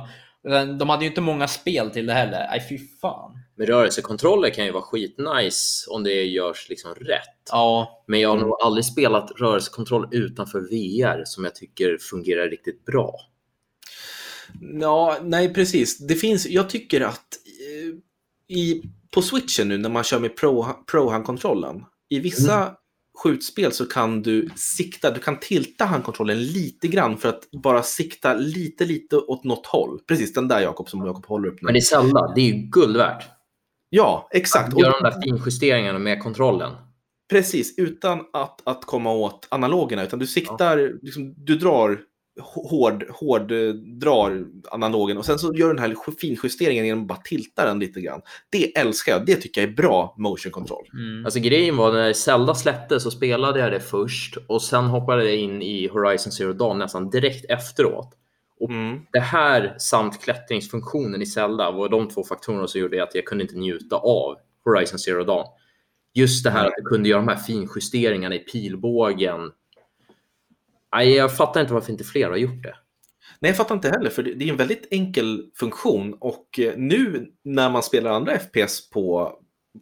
De hade ju inte många spel till det heller. Nej fy fan. Men rörelsekontroller kan ju vara skitnice om det görs liksom rätt. Ja, Men jag har nog aldrig spelat rörelsekontroll utanför VR som jag tycker fungerar riktigt bra. Ja, nej precis. Det finns, jag tycker att eh, i, på switchen nu när man kör med pro, pro i vissa skjutspel så kan du sikta, du kan tilta handkontrollen lite grann för att bara sikta lite, lite åt något håll. Precis den där Jakob som Jakob håller upp nu. Men det är Zelda, det är ju guld värt. Ja, exakt. Att göra Och, de där finjusteringarna med kontrollen. precis, utan att, att komma åt analogerna, utan du siktar, liksom, du drar hård, hård eh, drar analogen och sen så gör du den här finjusteringen genom att bara tilta den lite grann. Det älskar jag, det tycker jag är bra motion control. mm. Alltså grejen var när Zelda släpptes så spelade jag det först och sen hoppade jag in i Horizon Zero Dawn nästan direkt efteråt. Mm. Det här samt klättringsfunktionen i Zelda var de två faktorerna som gjorde att jag kunde inte njuta av Horizon Zero Dawn. Just det här att du kunde göra de här finjusteringarna i pilbågen. Nej, jag fattar inte varför inte fler har gjort det. Nej, jag fattar inte heller, för det, är en väldigt enkel funktion och eh, nu när man spelar andra FPS på,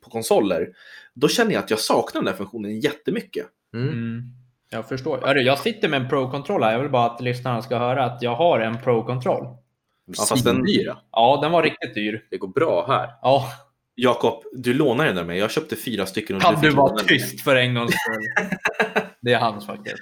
på konsoler, då känner jag att jag saknar den här funktionen jättemycket. Mm. Jag förstår. Hörru, jag sitter med en Pro-kontroll här. Jag vill bara att lyssnarna ska höra att jag har en Pro-kontroll. Ja, fast den-. Ja, den var riktigt dyr. Det går bra här. Ja, Jakob, du lånar den där med. Jag köpte fyra stycken. och kan fick du vara tyst för en gångs skull? Det är hans faktiskt.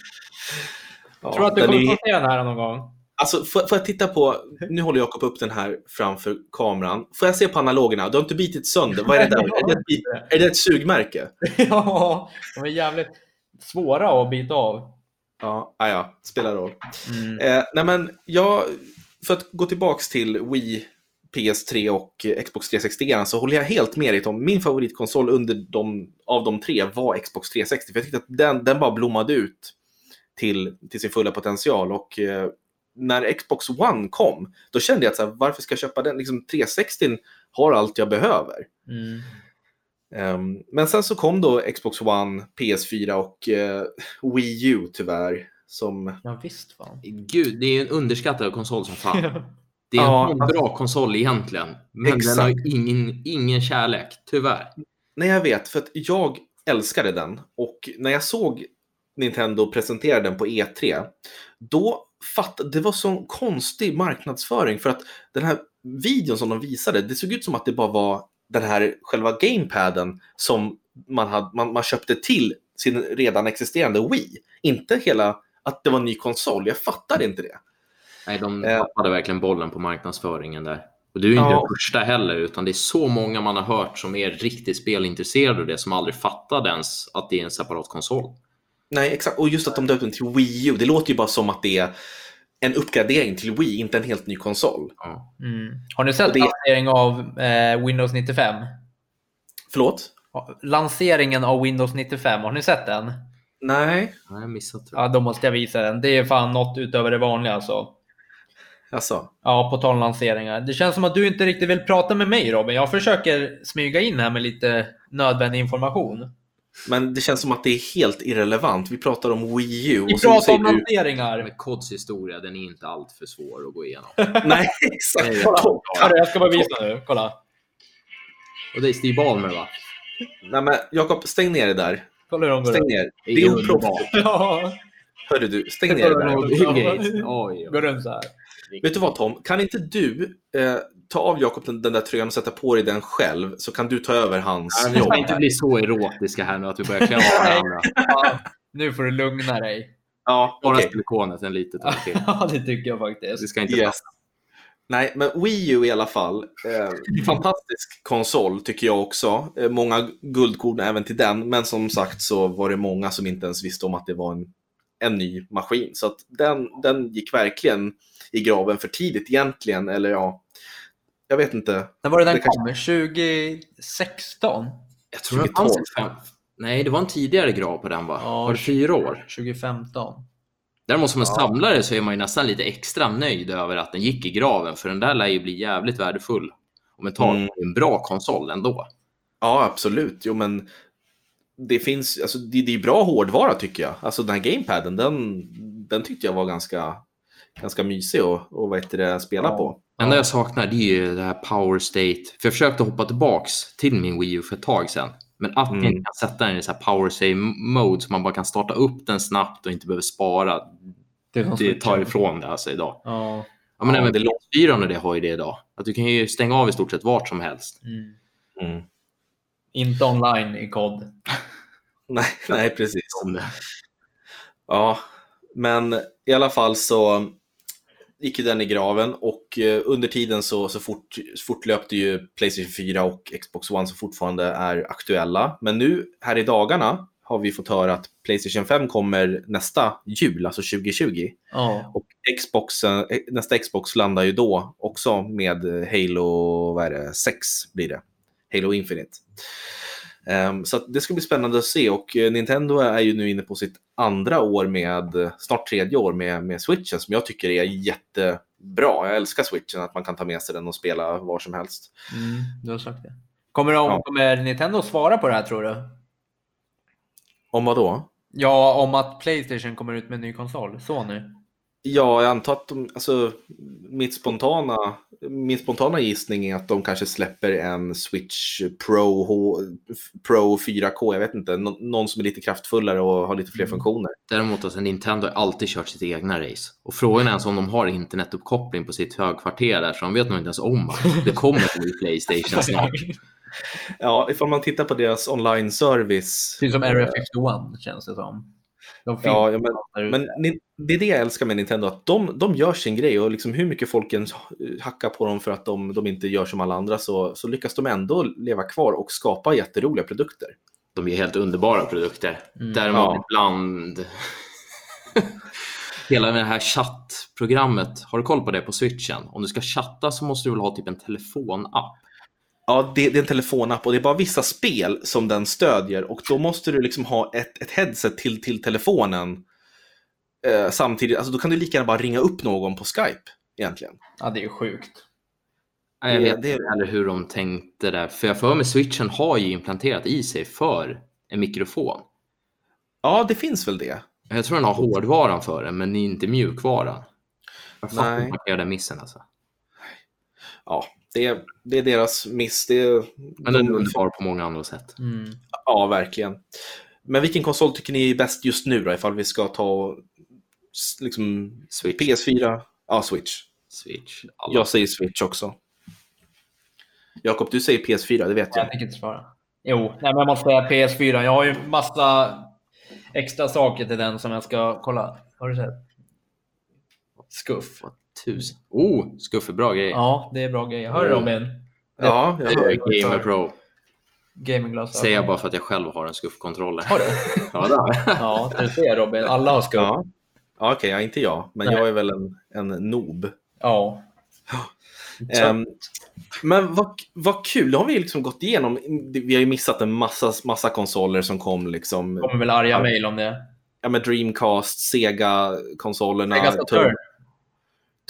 Ja, Tror du att du kommer är- få se den här någon gång? Alltså, får, får jag titta på, nu håller Jakob upp den här framför kameran. Får jag se på analogerna? Du har inte bitit sönder. Vad är det där? är, det ett, är det ett sugmärke? ja, de är jävligt svåra att bita av. Ja, ah, ja, spelar roll. Mm. Eh, nej men, jag, för att gå tillbaks till Wii, PS3 och Xbox 360 så håller jag helt med dig Tom. Min favoritkonsol under de, av de tre var Xbox 360. För jag tyckte att den, den bara blommade ut till, till sin fulla potential. Och eh, när Xbox One kom, då kände jag att så här, varför ska jag köpa den? Liksom, 360 har allt jag behöver. Mm. Ehm, men sen så kom då Xbox One, PS4 och eh, Wii U tyvärr. Som, Ja, visst fan. Gud, det är en underskattad konsol som fan. Det är Ja, en bra konsol egentligen, men Exakt. den har ingen, ingen kärlek, tyvärr. Nej, jag vet, för att jag älskade den. Och när jag såg Nintendo presentera den på E3, då fattade det var sån konstig marknadsföring för att den här videon som de visade, det såg ut som att det bara var den här själva gamepaden som man, hade, man, man köpte till sin redan existerande Wii. Inte hela att det var en ny konsol. Jag fattade inte det. Nej, de Eh. tappade verkligen bollen på marknadsföringen där. Och du är inte Ja. den första heller, utan det är så många man har hört som är riktigt spelintresserade och det som aldrig fattade ens att det är en separat konsol. Nej, exakt. Och just att de döpte den till Wii U, det låter ju bara som att det är en uppgradering till Wii, inte en helt ny konsol. Mm. Har ni sett det- lanseringen av eh, Windows 95? Förlåt? Lanseringen av Windows 95, har ni sett den? Nej, Jag har missat tror jag. Ja, då måste jag visa den. Det är fan något utöver det vanliga alltså. alltså. Ja, på tal om lanseringar. Det känns som att du inte riktigt vill prata med mig Robin. Jag försöker smyga in här med lite nödvändig information. Men det känns som att det är helt irrelevant. Vi pratar om Wii U. Vi pratar om du... lanseringar. Men Kods historia, den är inte allt för svår att gå igenom. Nej, exakt. Nej, Kolla. Tom, Hörru, jag ska bara visa nu. Kolla. Och det är Steve Ballmer va? Nej, men Jakob, stäng ner det där. Kolla hur de går Stäng ner. Det är oproffsigt. Ja, Hörru du, stäng ner det där. Går runt så här. Vet du vad Tom? Kan inte du eh, ta av Jakob den, den där tröjan och sätta på dig den själv så kan du ta över hans Nej, Vi jobb. ska inte bli så erotiska här nu att vi börjar klä av varandra. Ja, nu får du lugna dig. Ja, Bara okej. silikonet en litet tag till. Ja, det tycker jag faktiskt. Det ska inte Yes. Nej, men Wii U i alla fall. Eh, fantastisk konsol tycker jag också. Eh, många guldkorn även till den, men som sagt så var det många som inte ens visste om att det var en, en ny maskin. Så att den, den gick verkligen i graven för tidigt egentligen, eller ja, jag vet inte. När var det den Det kanske- kom? 2016? Jag tror det fanns. Nej, det var en tidigare grav på den va? Ja, var det fyra år? 2015? Däremot som en Ja. samlare så är man ju nästan lite extra nöjd över att den gick i graven, för den där lär ju bli jävligt värdefull om ett tag. Mm. En bra konsol ändå. Ja, absolut. Jo, men det finns, alltså det, det är bra hårdvara tycker jag. Alltså den här gamepaden, den, den tyckte jag var ganska, ganska mysig att och, vad heter det, spela Ja. på. Det enda jag saknar det är ju det här power state. För jag försökte hoppa tillbaks till min Wii U för ett tag sedan. Men att jag Mm. inte kan sätta den i så här power save mode så man bara kan starta upp den snabbt och inte behöver spara. Det, Det tar ifrån det alltså idag. Ja. Ja, men Ja, även det PS4 och det har ju det idag. Att du kan ju stänga av i stort sett vart som helst. Mm. Mm. Inte online i kod. Nej, nej, precis. Om det. Ja, men i alla fall så gick ju den i graven och eh, under tiden så, så fort, fortlöpte ju Playstation 4 och Xbox One som fortfarande är aktuella. Men nu här i dagarna har vi fått höra att Playstation 5 kommer nästa jul, alltså 2020. Ja. Och Xboxen, eh, nästa Xbox landar ju då också med Halo vad det, 6 blir det. Halo Infinite. Ehm, så det ska bli spännande att se och eh, Nintendo är ju nu inne på sitt andra år med, snart tredje år med, med Switchen som jag tycker är jättebra. Jag älskar Switchen, att man kan ta med sig den och spela var som helst. Mm, du har sagt det. Kommer, de, Ja. kommer Nintendo svara på det här tror du? Om vad då? Ja, om att Playstation kommer ut med en ny konsol. Sony. Ja, jag antar att de, alltså, mitt spontana, min spontana gissning är att de kanske släpper en Switch Pro, H, Pro 4K, jag vet inte, nå- någon som är lite kraftfullare och har lite fler Mm. funktioner. Däremot alltså Nintendo har alltid kört sitt egna race. Och frågan är om de har internetuppkoppling på sitt högkvarter där, så de vet nog inte ens om att det kommer ny Playstation snart. Ja, ifall man tittar på deras online-service. Precis som Area 51 känns det som. De Ja, ja, men, men det är det jag älskar med Nintendo, att de, de gör sin grej och liksom hur mycket folk ens hackar på dem för att de, de inte gör som alla andra så, så lyckas de ändå leva kvar och skapa jätteroliga produkter. De är helt underbara produkter. Mm. Däremot Ja. ibland... Hela det här chattprogrammet, har du koll på det på switchen? Om du ska chatta så måste du väl ha typ en telefonapp? Ja, det, det är en telefonapp och det är bara vissa spel som den stödjer och då måste du liksom ha ett, ett headset till, till telefonen eh, samtidigt. Alltså då kan du lika gärna bara ringa upp någon på Skype egentligen. Ja, det är sjukt. Nej, Jag Det- vet det- inte heller hur de tänkte där. För jag för mig switchen har ju implanterat i sig för en mikrofon. Ja, det finns väl det. Jag tror den har hårdvaran för det, men inte mjukvaran. Jag fattar inte den missen alltså. Ja, det är, det är deras miss. Det är, Men den är de- underbar på många andra sätt. Mm. Ja, verkligen. Men vilken konsol tycker ni är bäst just nu då, ifall vi ska ta liksom Switch. PS4? Ja, Switch. Switch. Alla. Jag säger Switch också. Jakob, du säger PS4, det vet Jag jag. tänker inte svara. Jo, nej, men jag måste säga PS4. Jag har ju massa extra saker till den som jag ska kolla. Har du sett? Skuff. Tusen. Oh, Skuffe, bra grej. Ja, det är bra grejer. Hör du Robin? Ja, jag Det hör. Gamer Pro. Gamingglasögon. Säger jag bara för att jag själv har en Skuff-kontroller. Har du? Ja, det. Ja, du ser Robin. Alla har skuff. Ja, ja okej, ja, inte jag, men Nej. jag är väl en, en noob. Ja. Ehm, men vad, vad kul, då har vi liksom gått igenom. Vi har ju missat en massa, massa konsoler som kom liksom. kommer väl arga mejl om det. Ja, med Dreamcast, Sega-konsolerna, Sega Saturn.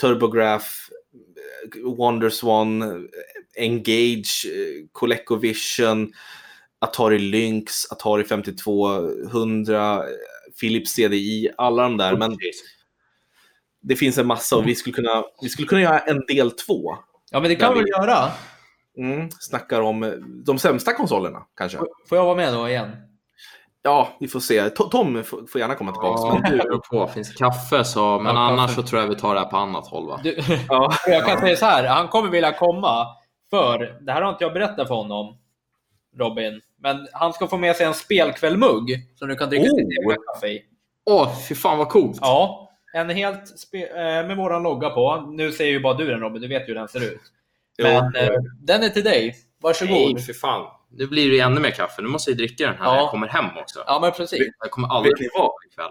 TurboGrafx, WonderSwan, Engage, ColecoVision, Atari Lynx, Atari 5200, eh, Philips CDI, alla de där. Men det finns en massa och vi skulle kunna, vi skulle kunna göra en del två. Ja, men det kan vi väl göra. Mm, snackar om de sämsta konsolerna kanske. Får jag vara med då igen? Ja, vi får se. To- Tom får gärna komma tillbaka. Ja, Men du, på. Finns kaffe så, men Ja, annars kaffe. så tror jag vi tar det här på annat håll va? Du, ja. jag kan säga så här, han kommer vilja komma. För, det här har inte jag berättat för honom, Robin. Men han ska få med sig en spelkvällmugg som du kan dricka Oh! ditt egna kaffe i. Åh, fy fan vad coolt! Ja. En helt eh, med våran logga på. Nu ser ju bara du den Robin, du vet ju hur den ser ut. Men eh, den är till dig. Varsågod. Nej, för fan. Nu blir det ännu mer kaffe. Nu måste jag dricka den här när Ja. jag kommer hem också. Ja, men precis. Jag kommer aldrig ni vad? ikväll.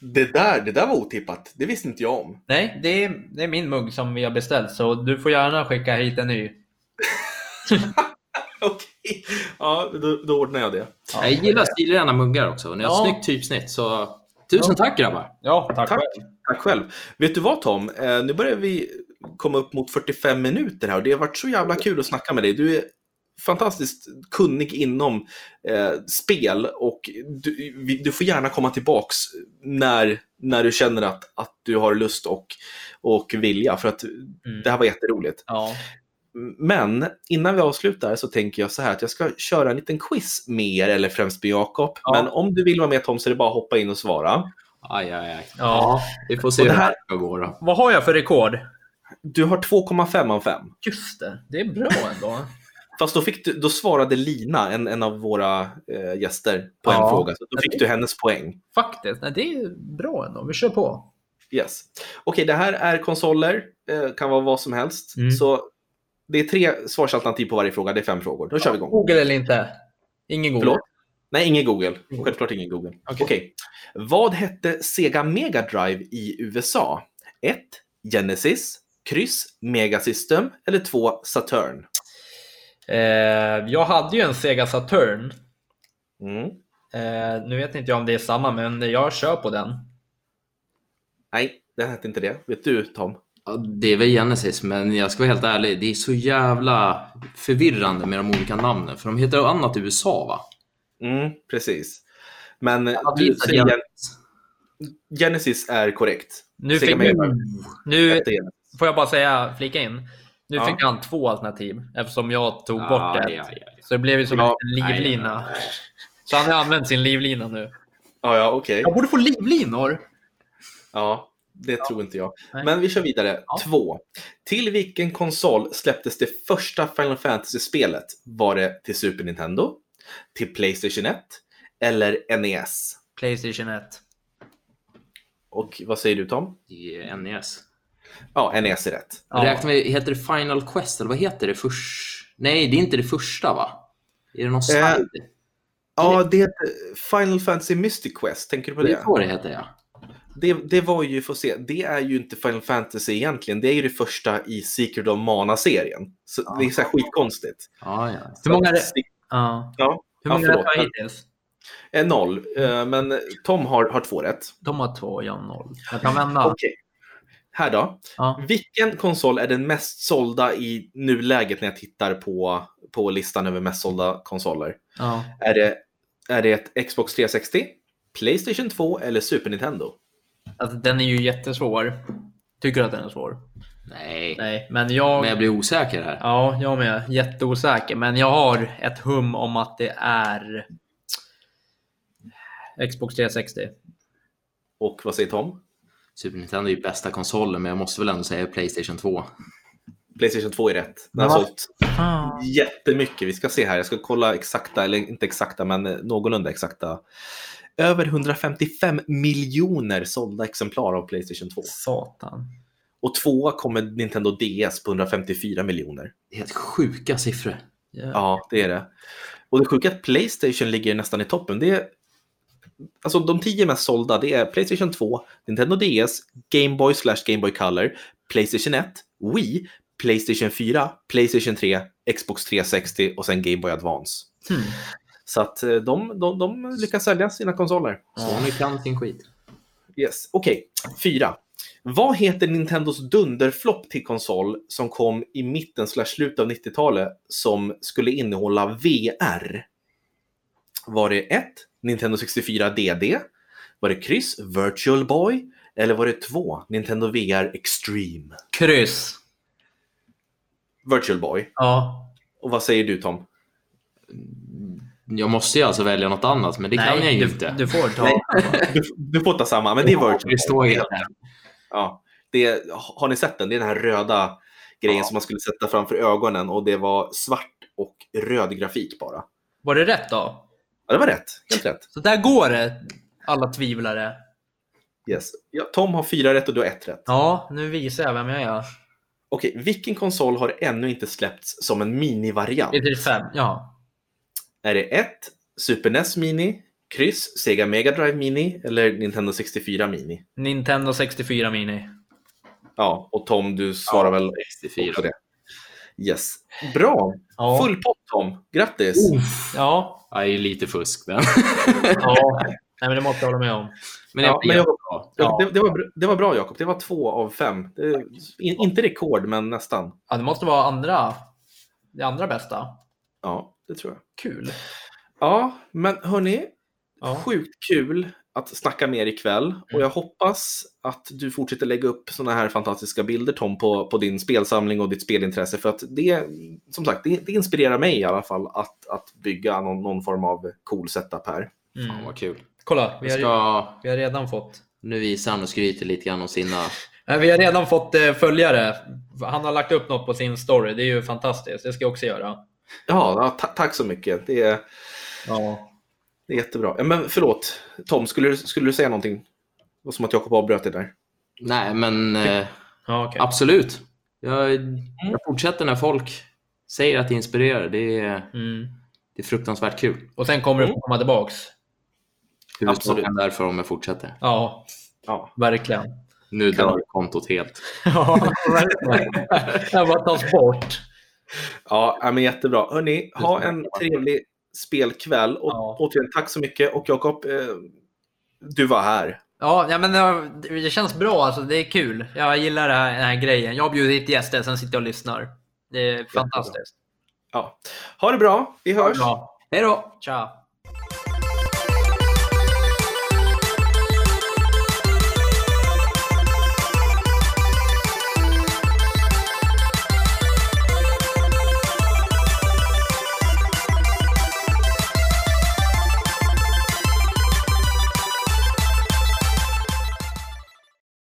Det där, det där var otippat. Det visste inte jag om. Nej, det är, det är min mugg som vi har beställt, så du får gärna skicka hit en ny. Okej, ja, då, då ordnar jag det. Ja, Jag gillar stilrena muggar också. Ni har Ja. snyggt typsnitt. Så tusen tack grabbar. Ja, tack, Tack. själv. Tack själv. Vet du vad Tom? Eh, nu börjar vi komma upp mot 45 minuter här och det har varit så jävla kul att snacka med dig. Du är fantastiskt kunnig inom eh, spel och du, du får gärna komma tillbaks när, när du känner att, att du har lust och, och vilja för att Mm. det här var jätteroligt. Ja. Men innan vi avslutar så tänker jag så här att jag ska köra en liten quiz med er, eller främst med Jakob. Ja. Men om du vill vara med Tom så är det bara att hoppa in och svara. Aj, aj, aj. Ja. Vi får se Och hur det det här- här ska gå då. Vad har jag för rekord? Du har 2,5 av 5. Just det, det är bra ändå. Fast då, fick du, då svarade Lina, en, en av våra eh, gäster, på en Ja. fråga. Så då fick du hennes poäng. Faktiskt, nej, det är bra ändå. Vi kör på. Yes. Okej, det här är konsoler. Eh, kan vara vad som helst. Mm. Så det är tre svarsalternativ på varje fråga. Det är fem frågor. Då kör vi igång. Google eller inte? Ingen Google. Förlåt? Nej, ingen Google. Självklart ingen Google. Okej. Okej. Vad hette Sega Mega Drive i USA? 1. Genesis. Kryss. Mega System. Eller 2. Saturn. Eh, jag hade ju en Sega Saturn. Mm. Eh, nu vet inte jag om det är samma, men jag kör på den. Nej, den hette inte det. Vet du, Tom? Det är väl Genesis, men jag ska vara helt ärlig. Det är så jävla förvirrande med de olika namnen. För de heter annat i USA, va? Mm, precis. Men eh, du säger Genesis. Genesis är korrekt. Nu, fick, nu får jag bara säga, flika in. Nu Ja. fick han två alternativ eftersom jag tog bort ett. Så det blev ju som Ja. en livlina. Nej, nej, nej. Så han har använt sin livlina nu. Ja, ja, okej. Jag borde få livlinor! Ja, det tror inte jag. Nej. Men vi kör vidare. Ja. Två. Till vilken konsol släpptes det första Final Fantasy-spelet? Var det till Super Nintendo? Till Playstation 1? Eller NES? Playstation 1. Och vad säger du Tom? Är NES. Ja, NES är rätt. Ja. Räknar vi, heter det Final Quest, eller vad heter det först? Nej, det är inte det första, va? Är det någon Eh, side? Ja, det heter Final Fantasy Mystic Quest. Tänker du på det är det? så det heter, ja. Det, det var ju, får se, det är ju inte Final Fantasy egentligen. Det är ju det första i Secret of Mana-serien. Så det är så här skitkonstigt. Ja, ja. Hur många är det? Ja. Ja, Hur Ja, många rätt har hittills? eh, noll. Eh, Men Tom har, har två rätt. De har två, jag har noll. Jag kan vända. Okej. Här då. Ja. Vilken konsol är den mest sålda i nuläget när jag tittar på, på listan över mest sålda konsoler? Ja. Är det, är det ett Xbox 360, Playstation 2 eller Super Nintendo? Alltså, den är ju jättesvår. Tycker du att den är svår? Nej. Nej, men jag... Men jag blir osäker här. Ja, jag med. Jätteosäker. Men jag har ett hum om att det är Xbox 360. Och vad säger Tom? Super Nintendo är ju bästa konsolen, men jag måste väl ändå säga Playstation 2. Playstation 2 är rätt. Den har sålt jättemycket. Vi ska se här. Jag ska kolla exakta, eller inte exakta, men någorlunda exakta. Över 155 miljoner sålda exemplar av Playstation 2. Satan. Och tvåa kommer Nintendo DS på 154 miljoner. Det är helt sjuka siffror. Ja. Ja, det är det. Och det sjuka är att Playstation ligger nästan i toppen. Det är, alltså de tio mest sålda det är Playstation 2, Nintendo DS, Game Boy slash Game Boy Color, Playstation 1, Wii, Playstation 4, Playstation 3, Xbox 360 och sen Game Boy Advance. Hmm. Så att eh, de, de, de lyckas sälja sina konsoler. Så nu kan sin skit. Yes. Okej, fyra. Vad heter Nintendos dunderflopp till konsol som kom i mitten slash slutet av 90-talet som skulle innehålla VR? Var det 1. Nintendo 64 DD? Var det kryss Virtual Boy? Eller var det 2. Nintendo VR Extreme? Kryss. Virtual Boy. Ja. Och vad säger du Tom? Jag måste ju alltså välja något annat, men det kan jag ju du, inte. Du får ta. Nej. Du, du får ta samma, men det är Virtual Det Boy. står helt här. Ja, det, har ni sett den? Det är den här röda grejen Ja. som man skulle sätta framför ögonen och det var svart och röd grafik bara. Var det rätt då? Ja, det var rätt. Helt rätt. Så där går det, alla tvivlare. Yes. Ja, Tom har fyra rätt och du har ett rätt. Ja, nu visar jag vem jag är. Okej, vilken konsol har ännu inte släppts som en minivariant? Det är till fem. Ja. Är det 1. Super NES Mini, kryss Sega Mega Drive Mini eller Nintendo 64 Mini? Nintendo 64 Mini. Ja, och Tom, du svarar väl 64. på det? Yes. Bra! Ja. Full pott Tom! Grattis! Ja. Ja, det är lite fusk men. ja. Nej, men det måste jag hålla med om. Men Ja, det men jag- bra. Ja. Det, det, var, det var bra Jakob, det var två av fem. Det, in, inte rekord, men nästan. Ja, det måste vara andra. Det andra bästa. Ja, det tror jag. Kul. Ja, men hörni, Ja. sjukt kul att snacka med er ikväll. Mm. Och jag hoppas att du fortsätter lägga upp såna här fantastiska bilder Tom på, på din spelsamling och ditt spelintresse. För att det, som sagt, det, det inspirerar mig i alla fall att, att bygga någon, någon form av cool setup här. Mm. Fan vad kul. Kolla, vi Jag har, ska... vi har redan fått Nu visar han och skryter lite grann om sina... Nej, Vi har redan fått eh, följare. Han har lagt upp något på sin story. Det är ju fantastiskt. Det ska jag också göra. Ja, ja ta, tack så mycket. Det är, Ja. Det är jättebra. Ja, Men förlåt, Tom, skulle, du- skulle du säga någonting? Det var som att Jakob avbröt dig där. Nej, men eh, Ja, okej. absolut. Jag, jag fortsätter när folk säger att det inspirerar. Det är, Mm. det är fruktansvärt kul. Och sen kommer du få komma tillbaks. Huvudsaken därför om jag fortsätter. Ja, Ja. verkligen. Nu Kan- drar kontot helt. Ja, verkligen. Det bara tas bort. Ja, ja, men jättebra. Hörni, ha en trevlig spelkväll. Och Ja. återigen, tack så mycket. Och Jakob, eh, du var här. Ja, ja men det, det känns bra. Alltså, det är kul. Jag gillar det här, den här grejen. Jag har bjudit gäster, sen sitter jag och lyssnar. Det är fantastiskt. Ja. Ha det bra. Vi hörs. Hej då! Ciao.